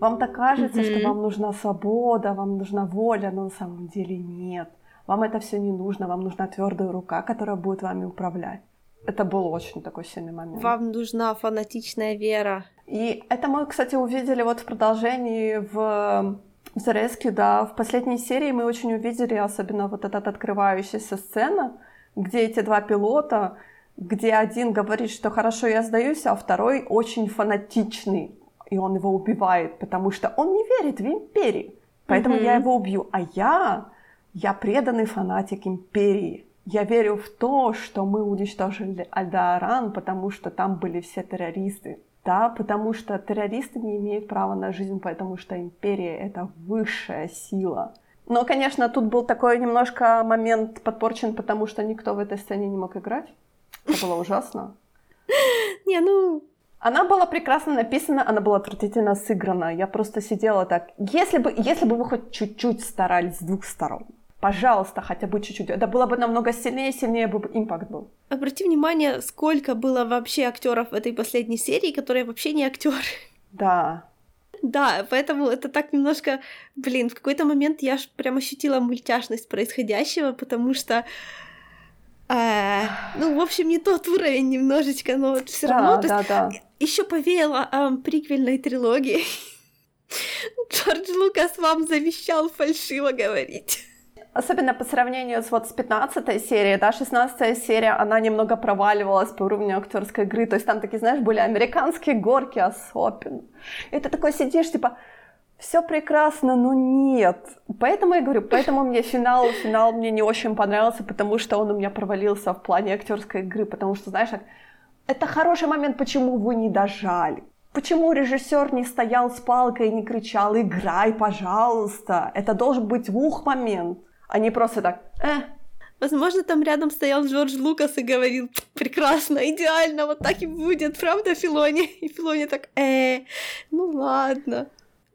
[SPEAKER 1] Вам так кажется,
[SPEAKER 2] Мгм.
[SPEAKER 1] что вам нужна свобода, вам нужна воля, но на самом деле нет. Вам это все не нужно, вам нужна твердая рука, которая будет вами управлять. Это был очень такой сильный момент.
[SPEAKER 2] Вам нужна фанатичная вера.
[SPEAKER 1] И это мы, кстати, увидели вот в продолжении в Rescue, да, в последней серии мы очень увидели, особенно вот эта открывающаяся сцена, где эти два пилота, где один говорит, что хорошо, я сдаюсь, а второй очень фанатичный, и он его убивает, потому что он не верит в империю, поэтому
[SPEAKER 2] Мгм.
[SPEAKER 1] я его убью. А я, я преданный фанатик империи. Я верю в то, что мы уничтожили Альдааран, потому что там были все террористы. Да, потому что террористы не имеют права на жизнь, потому что империя — это высшая сила. Но, конечно, тут был такой немножко момент подпорчен, потому что никто в этой сцене не мог играть. Это было ужасно.
[SPEAKER 2] Не, ну,
[SPEAKER 1] Она была прекрасно написана, она была отвратительно сыграна. Я просто сидела так. Если бы, если бы вы хоть чуть-чуть старались с двух сторон, пожалуйста, хотя бы чуть-чуть, это было бы намного сильнее, сильнее бы импакт был.
[SPEAKER 2] обрати внимание, сколько было вообще актеров в этой последней серии, которые вообще не актеры.
[SPEAKER 1] Да.
[SPEAKER 2] Да, поэтому это так немножко, блин, в какой-то момент я прям ощутила мультяшность происходящего, потому что, э, ну, в общем, не тот уровень немножечко, но все
[SPEAKER 1] да,
[SPEAKER 2] равно,
[SPEAKER 1] да,
[SPEAKER 2] есть
[SPEAKER 1] да.
[SPEAKER 2] еще повеяло о приквельной трилогии. [laughs] Джордж Лукас вам завещал фальшиво говорить.
[SPEAKER 1] Особенно по сравнению с вот с 15 серией, да, 16 серия, она немного проваливалась по уровню актерской игры, то есть там такие, знаешь, были американские горки особенно. И ты такой сидишь, типа, все прекрасно, но нет. Поэтому я говорю, поэтому мне финал, финал мне не очень понравился, потому что он у меня провалился в плане актерской игры, потому что, знаешь, это хороший момент, почему вы не дожали. Почему режиссер не стоял с палкой и не кричал «Играй, пожалуйста!» Это должен быть ух момент, а не просто так «Э,
[SPEAKER 2] Возможно, там рядом стоял Джордж Лукас и говорил, прекрасно, идеально, вот так и будет, правда, Филони? И Филони так, э, ну ладно.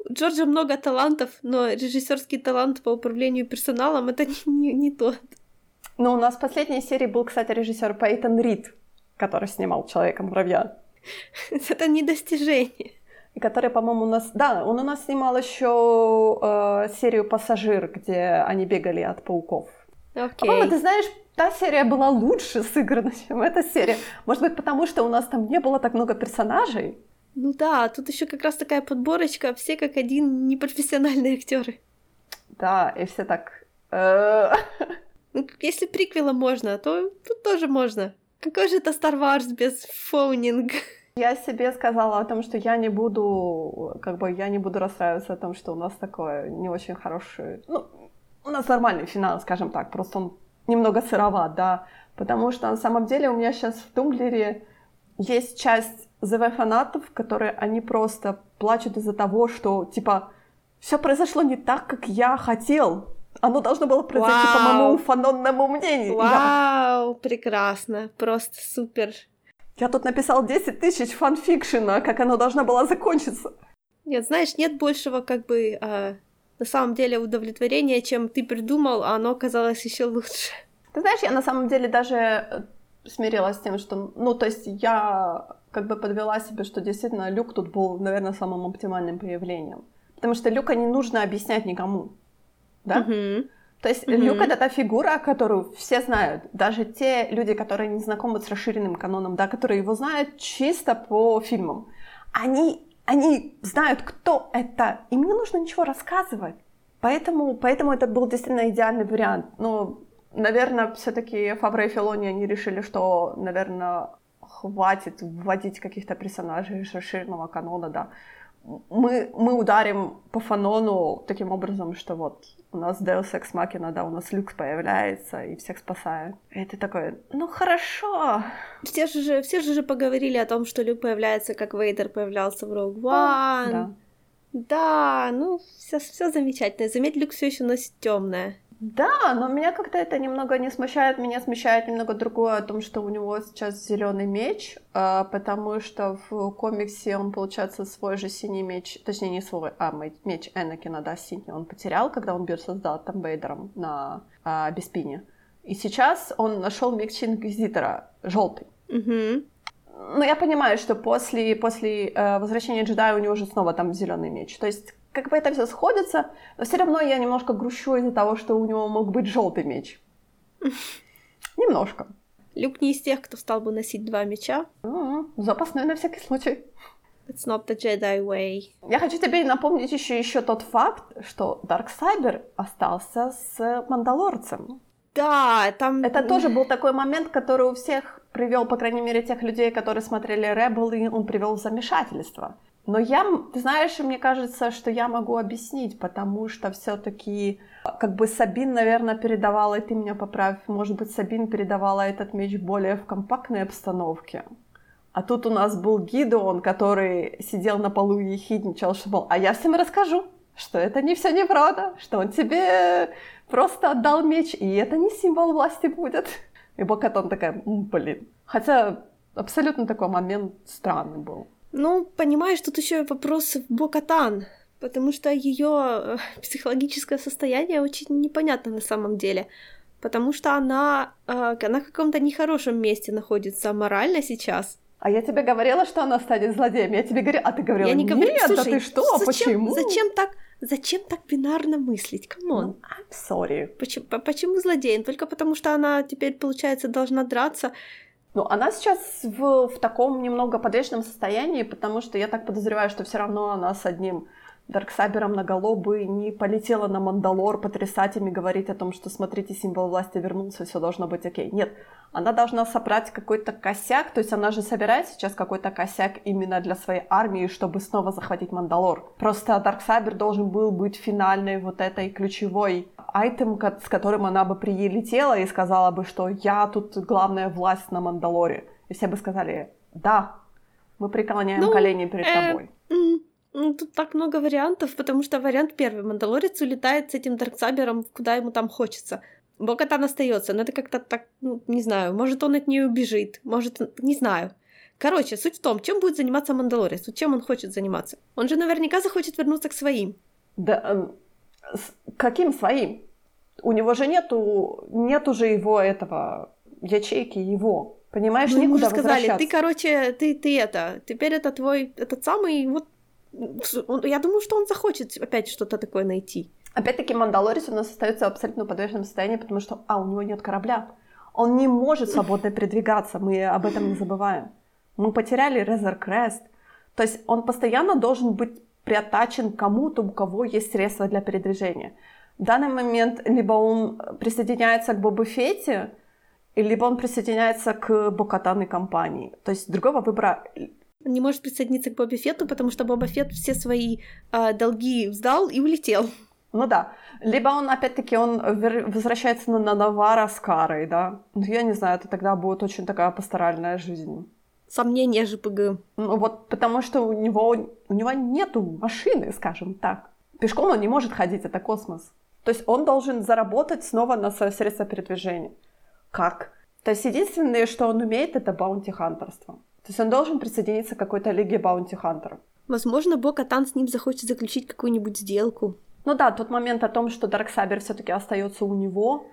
[SPEAKER 2] У Джорджа много талантов, но режиссерский талант по управлению персоналом это не, [laughs] не, не тот.
[SPEAKER 1] Ну, у нас в последней серии был, кстати, режиссер Пейтон Рид, который снимал «Человека-муравья». [laughs]
[SPEAKER 2] Это не достижение.
[SPEAKER 1] И который, по-моему, у нас... Да, он у нас снимал еще э, серию «Пассажир», где они бегали от пауков. По-моему, ты знаешь, та серия была лучше сыграна, [laughs] чем эта серия. Может быть, потому что у нас там не было так много персонажей?
[SPEAKER 2] Ну да, тут еще как раз такая подборочка, все как один непрофессиональные актеры.
[SPEAKER 1] Да, и все так... «Э».
[SPEAKER 2] Ну, если приквела можно, то тут тоже можно. Какой же это Star Wars без фоунинг?
[SPEAKER 1] Я себе сказала о том, что я не буду, как бы, я не буду расстраиваться о том, что у нас такое не очень хороший, ну, у нас нормальный финал, скажем так, просто он немного сыроват, да, потому что на самом деле у меня сейчас в Тумблере есть часть ЗВ-фанатов, которые они просто плачут из-за того, что, типа, все произошло не так, как я хотел. Оно должно было произойти Вау. по моему фанонному мнению.
[SPEAKER 2] Вау, я... прекрасно, просто супер.
[SPEAKER 1] Я тут написал 10 тысяч fanfiction а, как оно должно было закончиться.
[SPEAKER 2] Нет, знаешь, нет большего как бы э, на самом деле удовлетворения, чем ты придумал, а оно оказалось еще лучше.
[SPEAKER 1] Ты знаешь, я на самом деле даже э, смирилась с тем, что, ну, то есть я как бы подвела себе, что действительно Люк тут был, наверное, самым оптимальным появлением. Потому что Люка не нужно объяснять никому, да? Mm-hmm. То есть mm-hmm. Люк это та фигура, которую все знают, даже те люди, которые не знакомы с расширенным каноном, да, которые его знают чисто по фильмам, они, они знают, кто это, им не нужно ничего рассказывать. Поэтому, поэтому это был действительно идеальный вариант. Но, наверное, все-таки Фабра и Филони, они решили, что, наверное, хватит вводить каких-то персонажей из расширенного канона, да. Мы, мы ударим по фанону таким образом, что вот у нас Deus Ex Machina, да, у нас Люкс появляется и всех спасает. И ты такой, ну хорошо.
[SPEAKER 2] Все же, все же поговорили о том, что Люк появляется, как Вейдер появлялся в Rogue One. Да. Да, ну, все, все замечательно. Заметь, Люк все еще носит темное.
[SPEAKER 1] Да, но меня как-то это немного не смущает. Меня смущает немного другое о том, что у него сейчас зеленый меч, а, потому что в комиксе он, получается, свой же синий меч, точнее не свой, а меч Энакина, да, синий, он потерял, когда он бьется с Дартом Бейдером на а, Беспине. И сейчас он нашел меч Инквизитора, желтый.
[SPEAKER 2] Угу.
[SPEAKER 1] Ну, я понимаю, что после, после э, возвращения джедая у него уже снова там зеленый меч. То есть как бы это все сходится, но все равно я немножко грущу из-за того, что у него мог быть желтый меч. [laughs] Немножко.
[SPEAKER 2] Люк не из тех, кто стал бы носить два меча.
[SPEAKER 1] Mm-hmm. Запасной на всякий случай.
[SPEAKER 2] It's not the Jedi way.
[SPEAKER 1] Я хочу тебе напомнить еще, еще тот факт, что Дарксайбер остался с Мандалорцем.
[SPEAKER 2] Да, там...
[SPEAKER 1] Это тоже был такой момент, который у всех привел, по крайней мере, тех людей, которые смотрели Rebel, и он привел в замешательство. Но я, ты знаешь, мне кажется, что я могу объяснить, потому что все-таки как бы Сабин, наверное, передавала, и ты меня поправь, может быть, Сабин передавала этот меч более в компактной обстановке. А тут у нас был Гидеон, который сидел на полу и ехидничал, что, мол, а я всем расскажу, что это не все неправда, что он тебе просто отдал меч, и это не символ власти будет. И Бокатон такая, блин. Хотя абсолютно такой момент странный был.
[SPEAKER 2] Ну, понимаешь, тут еще вопрос в Бокатан, потому что ее э, психологическое состояние очень непонятно на самом деле. Потому что она, э, она в каком-то нехорошем месте находится морально сейчас.
[SPEAKER 1] А я тебе говорила, что она станет злодеем. Я тебе говорила, а ты говорила, я не говорю, нет, слушай, да ты что, зачем, почему?
[SPEAKER 2] Зачем так, зачем так бинарно мыслить? Come on.
[SPEAKER 1] Ну, I'm sorry.
[SPEAKER 2] Почему, почему злодеем? Только потому что она теперь, получается, должна драться
[SPEAKER 1] ну, она сейчас в, в таком немного подвешенном состоянии, потому что я так подозреваю, что все равно она с одним Darksaber ом она бы не полетела на Мандалор потрясать им и говорить о том, что смотрите, символ власти вернулся, все должно быть окей. Нет, она должна собрать какой-то косяк, то есть она же собирает сейчас какой-то косяк именно для своей армии, чтобы снова захватить Мандалор. Просто Darksaber должен был быть финальной вот этой ключевой айтем, с которым она бы прилетела и сказала бы, что я тут главная власть на Мандалоре. И все бы сказали, да, мы преклоняем ну, колени перед э, тобой.
[SPEAKER 2] Ну, тут так много вариантов, потому что вариант первый. Мандалорец улетает с этим Дарксабером, куда ему там хочется. Бокатан остается, но это как-то так, ну, не знаю, может, он от нее убежит, может, не знаю. Короче, суть в том, чем будет заниматься Мандалорец, чем он хочет заниматься. Он же наверняка захочет вернуться к своим.
[SPEAKER 1] Да, э, каким своим? У него же нету, нету же его этого, ячейки его. Понимаешь, ну, некуда
[SPEAKER 2] ему сказали, ты, короче, ты, ты это, теперь это твой, этот самый, вот, я думаю, что он захочет опять что-то такое найти.
[SPEAKER 1] Опять-таки, Мандалорец у нас остается в абсолютно подвешенном состоянии, потому что, а, у него нет корабля. Он не может свободно передвигаться, мы об этом не забываем. Мы потеряли Резер Крест. То есть он постоянно должен быть приотачен кому-то, у кого есть средства для передвижения. В данный момент либо он присоединяется к Бобу Фетти, либо он присоединяется к Бокатан компании. То есть другого выбора
[SPEAKER 2] не может присоединиться к Боба Фетту, потому что Боба Фетт все свои э, долги сдал и улетел.
[SPEAKER 1] Ну да. Либо он, опять-таки, он возвращается на, на Навара с Карой, да. Ну, я не знаю, это тогда будет очень такая пасторальная жизнь.
[SPEAKER 2] Сомнения ЖПГ.
[SPEAKER 1] Ну вот потому что у него, у него нету машины, скажем так. Пешком он не может ходить, это космос. То есть он должен заработать снова на свое средство передвижения. Как? То есть единственное, что он умеет, это баунти-хантерство. То есть он должен присоединиться к какой-то лиге баунти-хантеров.
[SPEAKER 2] Возможно, Бо-Катан с ним захочет заключить какую-нибудь сделку.
[SPEAKER 1] Ну да, тот момент о том, что Дарксабер все-таки остается у него.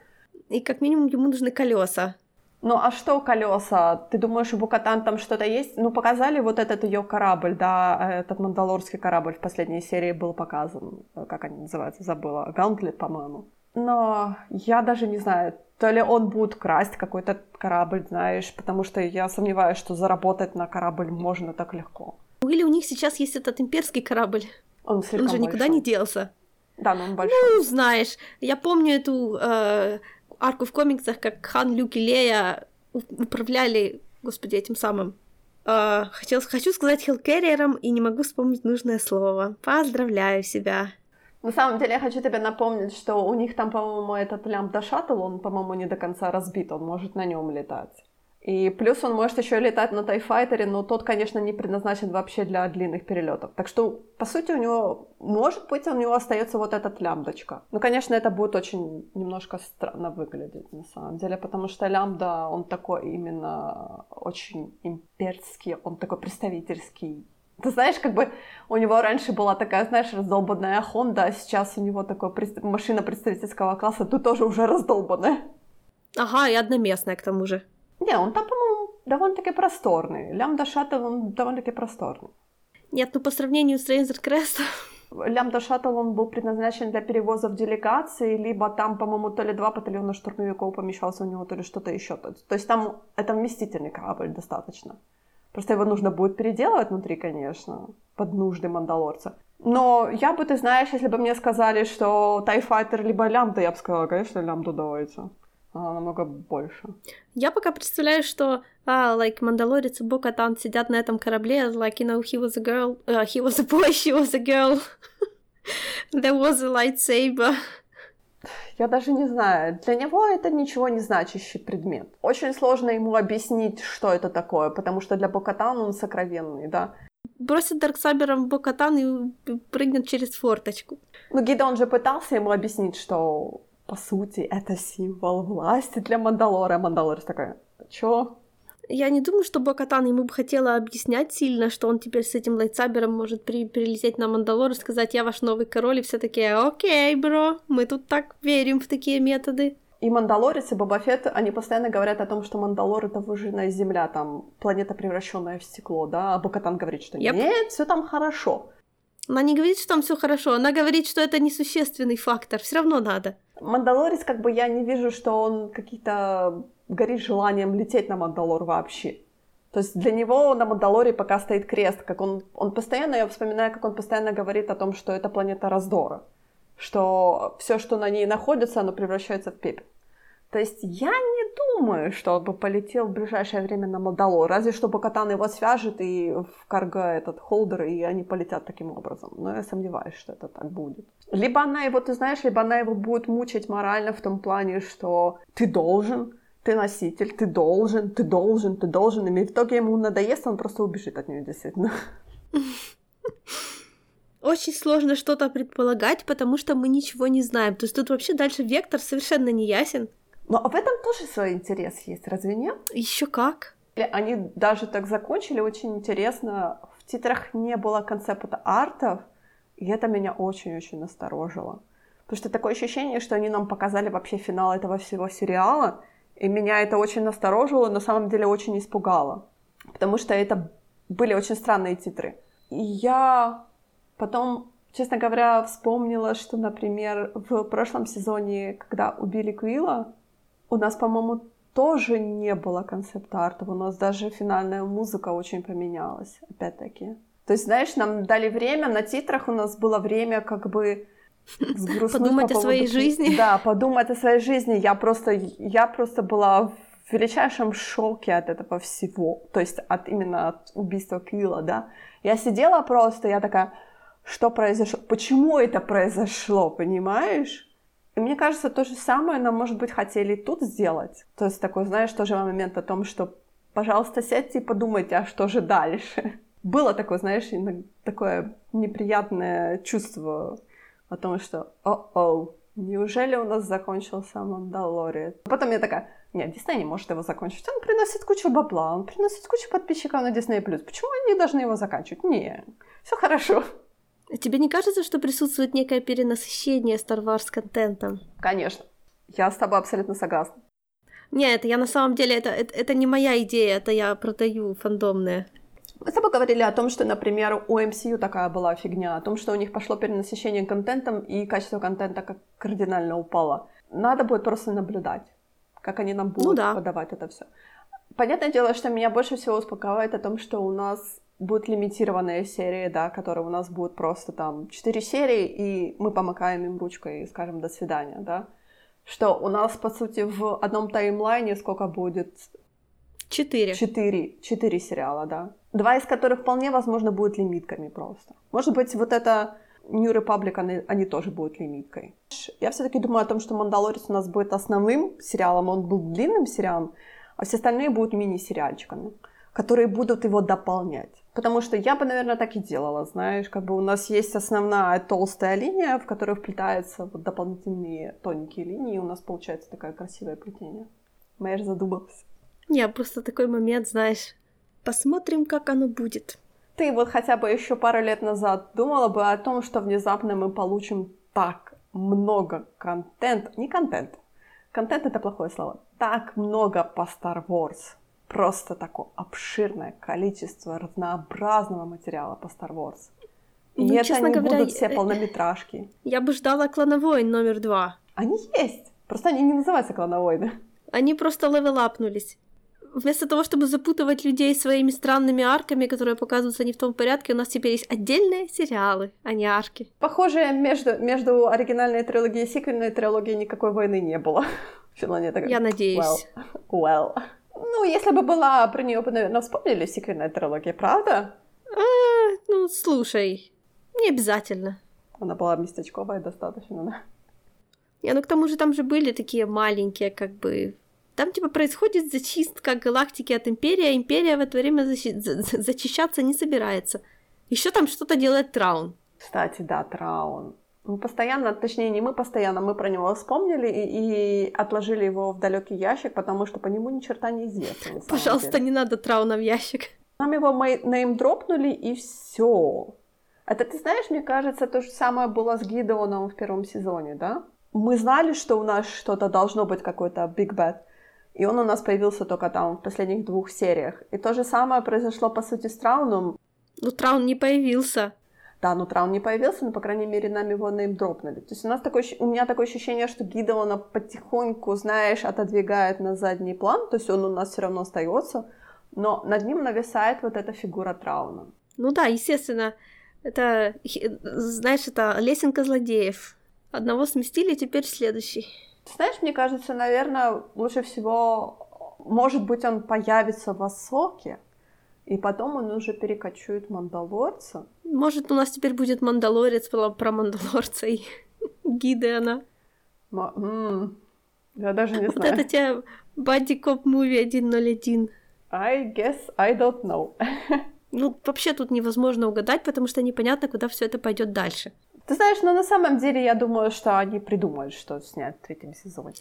[SPEAKER 2] И как минимум ему нужны колеса.
[SPEAKER 1] Ну а что колеса? Ты думаешь, у Букатан там что-то есть? Ну, показали вот этот ее корабль, да, этот мандалорский корабль в последней серии был показан. Как они называются, забыла. Гантлет, по-моему. Но я даже не знаю, то ли он будет красть какой-то корабль, знаешь, потому что я сомневаюсь, что заработать на корабль можно так легко.
[SPEAKER 2] Или у них сейчас есть этот имперский корабль.
[SPEAKER 1] Он,
[SPEAKER 2] он же большой. никуда не делся.
[SPEAKER 1] Да, но он большой.
[SPEAKER 2] Ну, знаешь, я помню эту э, арку в комиксах, как Хан, Люк и Лея управляли, господи, этим самым. Э, хотел, хочу сказать Хилкерриером и не могу вспомнить нужное слово. Поздравляю себя.
[SPEAKER 1] На самом деле я хочу тебе напомнить, что у них там, по-моему, этот лямбда шаттл, он, по-моему, не до конца разбит, он может на нем летать. И плюс он может еще летать на тайфайтере, но тот, конечно, не предназначен вообще для длинных перелетов. Так что, по сути, у него, может быть, у него остается вот этот лямбдочка. Ну, конечно, это будет очень немножко странно выглядеть, на самом деле, потому что лямбда, он такой именно очень имперский, он такой представительский. Ты знаешь, как бы у него раньше была такая, знаешь, раздолбанная Honda, а сейчас у него такая машина представительского класса, тут тоже уже раздолбанная.
[SPEAKER 2] Ага, и одноместная к тому же.
[SPEAKER 1] Не, он там, по-моему, довольно-таки просторный. Лямбда Шаттл, он довольно-таки просторный.
[SPEAKER 2] Нет, ну по сравнению с Рейнзер Крест...
[SPEAKER 1] Лямбда Шаттл, он был предназначен для перевозов делегаций, либо там, по-моему, то ли два батальона штурмовиков помещался у него, то ли что-то еще. То есть там это вместительный корабль достаточно. Просто его нужно будет переделывать внутри, конечно, под нужды мандалорца. Но я бы, ты знаешь, если бы мне сказали, что Тайфайтер либо Лямбда, я бы сказала, конечно, Лямбду давайте она намного больше.
[SPEAKER 2] Я пока представляю, что а, like, Мандалорец и Бокатан сидят на этом корабле, like, you know, he was a girl, uh, he was a boy, she was a girl, [laughs] there was a lightsaber.
[SPEAKER 1] Я даже не знаю. Для него это ничего не значащий предмет. Очень сложно ему объяснить, что это такое, потому что для Бокатан он сокровенный, да.
[SPEAKER 2] Бросит Darksaber ом в Бокатан и прыгнет через форточку.
[SPEAKER 1] Ну, Гидеон же пытался ему объяснить, что по сути, это символ власти для Мандалора. Мандалор такая, чё?
[SPEAKER 2] Я не думаю, что Бокатан ему бы хотела объяснять сильно, что он теперь с этим lightsaber ом может при прилететь на Мандалор и сказать, я ваш новый король, и все такие, окей, bro, мы тут так верим в такие методы.
[SPEAKER 1] И Мандалорец, и Боба Фетт, они постоянно говорят о том, что Мандалор — это выжженная земля, там, планета, превращенная в стекло, да, а Бокатан говорит, что yep. нет, все там хорошо.
[SPEAKER 2] Она не говорит, что там все хорошо, она говорит, что это несущественный фактор, все равно надо.
[SPEAKER 1] Мандалорец, как бы я не вижу, что он какие-то горит желанием лететь на Мандалор вообще. То есть для него на Мандалоре пока стоит крест, как он, он постоянно, я вспоминаю, как он постоянно говорит о том, что это планета раздора, что все, что на ней находится, оно превращается в пепел. То есть я не думаю, что он бы полетел в ближайшее время на Мадало, разве что Бокатан его свяжет и в карго этот холдер, и они полетят таким образом. Но я сомневаюсь, что это так будет. Либо она его, ты знаешь, либо она его будет мучить морально в том плане, что ты должен, ты носитель, ты должен, ты должен, ты должен, и в итоге ему надоест, он просто убежит от нее, действительно.
[SPEAKER 2] Очень сложно что-то предполагать, потому что мы ничего не знаем. То есть тут вообще дальше вектор совершенно не ясен.
[SPEAKER 1] Но в этом тоже свой интерес есть, разве нет?
[SPEAKER 2] Еще как.
[SPEAKER 1] Они даже так закончили, очень интересно. В титрах не было концепта артов, и это меня очень-очень насторожило. Потому что такое ощущение, что они нам показали вообще финал этого всего сериала, и меня это очень насторожило, на самом деле очень испугало. Потому что это были очень странные титры. И я потом, честно говоря, вспомнила, что, например, в прошлом сезоне, когда убили Квилла, у нас, по-моему, тоже не было концепт-артов. У нас даже финальная музыка очень поменялась, опять-таки. То есть, знаешь, нам дали время, на титрах у нас было время как бы
[SPEAKER 2] Подумать
[SPEAKER 1] по
[SPEAKER 2] о своей жизни.
[SPEAKER 1] Да, подумать о своей жизни. Я просто, я просто была в величайшем шоке от этого всего. То есть от именно от убийства Квилла, да. Я сидела просто, я такая, что произошло? Почему это произошло, понимаешь? И мне кажется, то же самое нам, может быть, хотели и тут сделать. То есть такой, знаешь, тоже момент о том, что, пожалуйста, сядьте и подумайте, а что же дальше? [laughs] Было такое, знаешь, такое неприятное чувство о том, что о-оу, неужели у нас закончился Мандалорец? Потом я такая, нет, Дисней не может его закончить. Он приносит кучу бабла, он приносит кучу подписчиков на Disney+. Почему они должны его заканчивать? Не, все хорошо.
[SPEAKER 2] А Тебе не кажется, что присутствует некое перенасыщение Star Wars контентом?
[SPEAKER 1] Конечно. Я с тобой абсолютно согласна.
[SPEAKER 2] Нет, я на самом деле, это, это, это не моя идея, это я продаю фандомные.
[SPEAKER 1] Мы с тобой говорили о том, что, например, у MCU такая была фигня, о том, что у них пошло перенасыщение контентом, и качество контента как кардинально упало. Надо будет просто наблюдать, как они нам будут
[SPEAKER 2] Ну да.
[SPEAKER 1] подавать это все. Понятное дело, что меня больше всего успокаивает о том, что у нас будут лимитированные серии, да, которые у нас будут просто там 4 серии, и мы помакаем им ручкой и скажем «до свидания», да. Что у нас, по сути, в одном таймлайне сколько будет
[SPEAKER 2] Четыре.
[SPEAKER 1] Четыре, четыре сериала, да. Два из которых вполне возможно будут лимитками просто. Может быть, вот это New Republic, они, они тоже будут лимиткой. Я все-таки думаю о том, что Мандалорец у нас будет основным сериалом, он был длинным сериалом, а все остальные будут мини-сериальчиками, которые будут его дополнять. Потому что я бы, наверное, так и делала, знаешь, как бы у нас есть основная толстая линия, в которую вплетаются вот дополнительные тоненькие линии, и у нас получается такое красивое плетение. Моя же задумалась.
[SPEAKER 2] Я просто такой момент, знаешь, посмотрим, как оно будет.
[SPEAKER 1] Ты вот хотя бы еще пару лет назад думала бы о том, что внезапно мы получим так много контента, не контент, контент это плохое слово, так много по Star Wars, просто такое обширное количество разнообразного материала по Star Wars. И
[SPEAKER 2] Ну,
[SPEAKER 1] это
[SPEAKER 2] честно
[SPEAKER 1] не
[SPEAKER 2] говоря,
[SPEAKER 1] будут все
[SPEAKER 2] э,
[SPEAKER 1] полнометражки.
[SPEAKER 2] Я бы ждала клоновойн номер два.
[SPEAKER 1] Они есть, просто они не называются клоновойны.
[SPEAKER 2] Они просто левелапнулись. Вместо того, чтобы запутывать людей своими странными арками, которые показываются не в том порядке, у нас теперь есть отдельные сериалы, а не арки.
[SPEAKER 1] Похоже, между, между оригинальной трилогией и сиквельной трилогией никакой войны не было. [laughs] Филония такая,
[SPEAKER 2] Я надеюсь.
[SPEAKER 1] Well, well. Ну, если бы была про нее бы, наверное, вспомнили сиквельная трилогия, правда?
[SPEAKER 2] А, ну, слушай, не обязательно.
[SPEAKER 1] Она была местечковая достаточно, да?
[SPEAKER 2] Не, ну к тому же там же были такие маленькие, как бы... Там типа происходит зачистка галактики от Империи, а Империя в это время защи- за- за- зачищаться не собирается. Еще там что-то делает Траун.
[SPEAKER 1] Кстати, да, Траун. Мы постоянно, точнее, не мы постоянно, мы про него вспомнили и, и отложили его в далекий ящик, потому что по нему ни черта не известно. на
[SPEAKER 2] Пожалуйста,
[SPEAKER 1] деле.
[SPEAKER 2] не надо Трауна в ящик.
[SPEAKER 1] Нам его мей- неймдропнули, и все. Это, ты знаешь, мне кажется, то же самое было с Гидеоном в первом сезоне, да? Мы знали, что у нас что-то должно быть, какой-то Big Bad, и он у нас появился только там в последних двух сериях. И то же самое произошло, по сути, с Трауном.
[SPEAKER 2] Ну, Траун не появился.
[SPEAKER 1] Да, ну Траун не появился, но, по крайней мере, нам его неймдропнули. То есть у, нас такое, у меня такое ощущение, что Гидеона потихоньку, знаешь, отодвигает на задний план, то есть он у нас все равно остается, но над ним нависает вот эта фигура Трауна.
[SPEAKER 2] Ну да, естественно, это, знаешь, это лесенка злодеев. Одного сместили, теперь следующий.
[SPEAKER 1] Ты знаешь, мне кажется, наверное, лучше всего, может быть, он появится в Асоке, и потом он уже перекочует Мандалорца.
[SPEAKER 2] Может, у нас теперь будет Мандалорец про, про Мандалорца и Гидеона.
[SPEAKER 1] М, Я даже не
[SPEAKER 2] Вот
[SPEAKER 1] знаю.
[SPEAKER 2] это тебе Бадди Коп Муви 101.
[SPEAKER 1] I guess I don't know.
[SPEAKER 2] Ну, вообще тут невозможно угадать, потому что непонятно, куда все это пойдет дальше.
[SPEAKER 1] Ты знаешь, но на самом деле я думаю, что они придумают, что снять в третьем сезоне.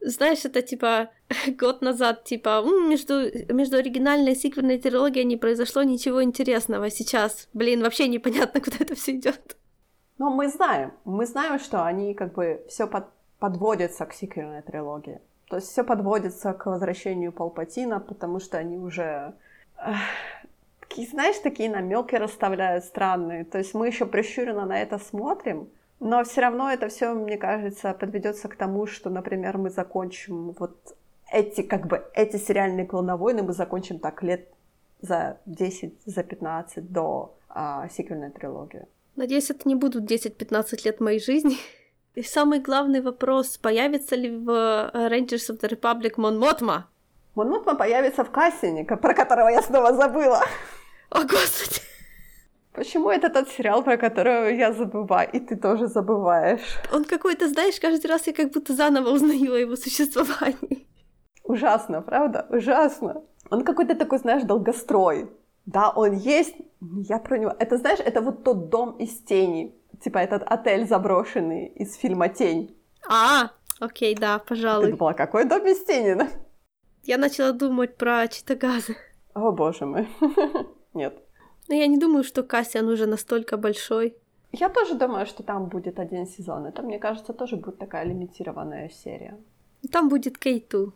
[SPEAKER 2] Знаешь, это типа [laughs] год назад, типа, «М, между, между оригинальной и сиквельной трилогией не произошло ничего интересного. Сейчас, блин, вообще непонятно, [laughs] куда это все идет.
[SPEAKER 1] Но мы знаем, мы знаем, что они как бы все подводятся к сиквельной трилогии. То есть все подводится к возвращению Палпатина, потому что они уже такие, знаешь, такие намеки расставляют странные. То есть мы еще прищуренно на это смотрим, но все равно это все, мне кажется, подведется к тому, что, например, мы закончим вот эти, как бы, эти сериальные клоновойны мы закончим так лет за 10, за 15 до а, сиквельной трилогии.
[SPEAKER 2] Надеюсь, это не будут 10-15 лет моей жизни. И самый главный вопрос, появится ли в э, Rangers of the Republic Мон Мотма?
[SPEAKER 1] Мон Мотма появится в Кассине, про которого я снова забыла.
[SPEAKER 2] О, Господи!
[SPEAKER 1] Почему это тот сериал, про который я забываю, и ты тоже забываешь?
[SPEAKER 2] Он какой-то, знаешь, каждый раз я как будто заново узнаю о его существовании.
[SPEAKER 1] Ужасно, правда? Ужасно. Он какой-то такой, знаешь, долгострой. Да, он есть, я про него... Это, знаешь, это вот тот дом из тени. Типа этот отель заброшенный из фильма «Тень».
[SPEAKER 2] А, окей, да, пожалуй.
[SPEAKER 1] Ты думала, какой дом из тени, да?
[SPEAKER 2] Я начала думать про Читагазы.
[SPEAKER 1] О, боже мой. [laughs] Нет.
[SPEAKER 2] Но я не думаю, что Кассиан уже настолько большой.
[SPEAKER 1] Я тоже думаю, что там будет один сезон. Это, мне кажется, тоже будет такая лимитированная серия.
[SPEAKER 2] Там будет Кейту.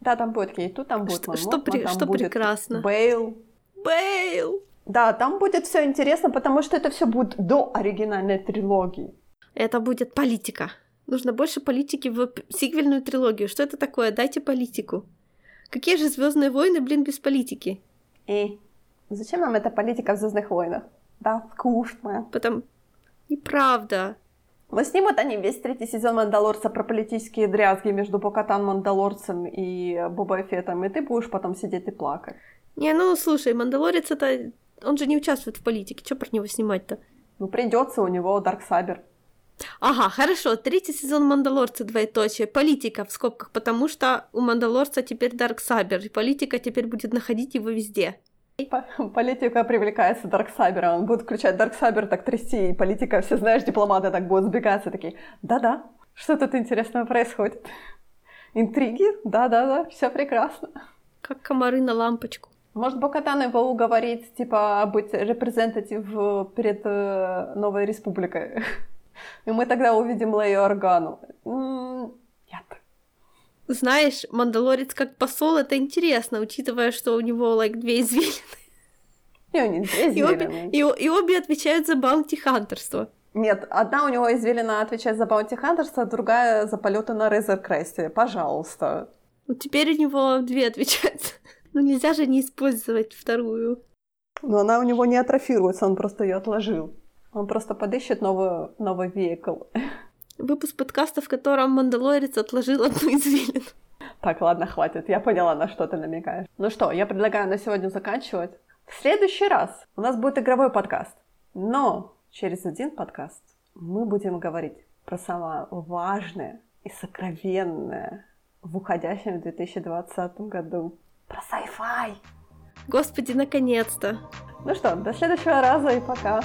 [SPEAKER 1] Да, там будет Кейту, там будет
[SPEAKER 2] Что, что, при, что прекрасно.
[SPEAKER 1] Бейл.
[SPEAKER 2] Бейл!
[SPEAKER 1] Да, там будет все интересно, потому что это все будет до оригинальной трилогии.
[SPEAKER 2] Это будет политика. Нужно больше политики в сиквельную трилогию. Что это такое? Дайте политику. Какие же Звездные войны, блин, без политики?
[SPEAKER 1] И зачем нам эта политика в Звездных войнах? Да, скучно.
[SPEAKER 2] Потом неправда.
[SPEAKER 1] Но снимут они весь третий сезон Мандалорца про политические дрязги между Бокатан Мандалорцем и Боба Феттом, и ты будешь потом сидеть и плакать.
[SPEAKER 2] Не, ну слушай, Мандалорец это... Он же не участвует в политике, что про него снимать-то?
[SPEAKER 1] Ну, придется у него Дарксабер.
[SPEAKER 2] Ага, хорошо, третий сезон Мандалорца, двоеточие, политика в скобках, потому что у Мандалорца теперь Дарксабер, и политика теперь будет находить его везде.
[SPEAKER 1] Политика привлекается Дарксабера, он будет включать Дарксабер, так трясти, и политика, все знаешь, дипломаты так будут сбегаться, такие, да-да, что тут интересного происходит? Интриги? Да-да-да, все прекрасно.
[SPEAKER 2] Как комары на лампочку.
[SPEAKER 1] Может, Бокатан его уговорить, типа, быть репрезентатив перед э, Новой Республикой. И мы тогда увидим Лею Органу. Нет.
[SPEAKER 2] Знаешь, Мандалорец как посол, это интересно, учитывая, что у него, like, две извилины.
[SPEAKER 1] И, у них две
[SPEAKER 2] и, обе, и, и обе отвечают за баунти-хантерство.
[SPEAKER 1] Нет, одна у него извилина отвечает за баунти-хантерство, а другая за полеты на Резер Кресте. Пожалуйста.
[SPEAKER 2] Ну, теперь у него две отвечают. [laughs] Ну, нельзя же не использовать вторую.
[SPEAKER 1] Но она у него не атрофируется, он просто ее отложил. Он просто подыщет новый, новый веикл.
[SPEAKER 2] Выпуск подкаста, в котором Мандалорец отложил одну извилину.
[SPEAKER 1] Так, ладно, хватит. Я поняла, на что ты намекаешь. Ну что, я предлагаю на сегодня заканчивать. В следующий раз у нас будет игровой подкаст. Но через один подкаст мы будем говорить про самое важное и сокровенное в уходящем 2020 году. Про sci-fi.
[SPEAKER 2] Господи, наконец-то.
[SPEAKER 1] Ну что, до следующего раза и пока.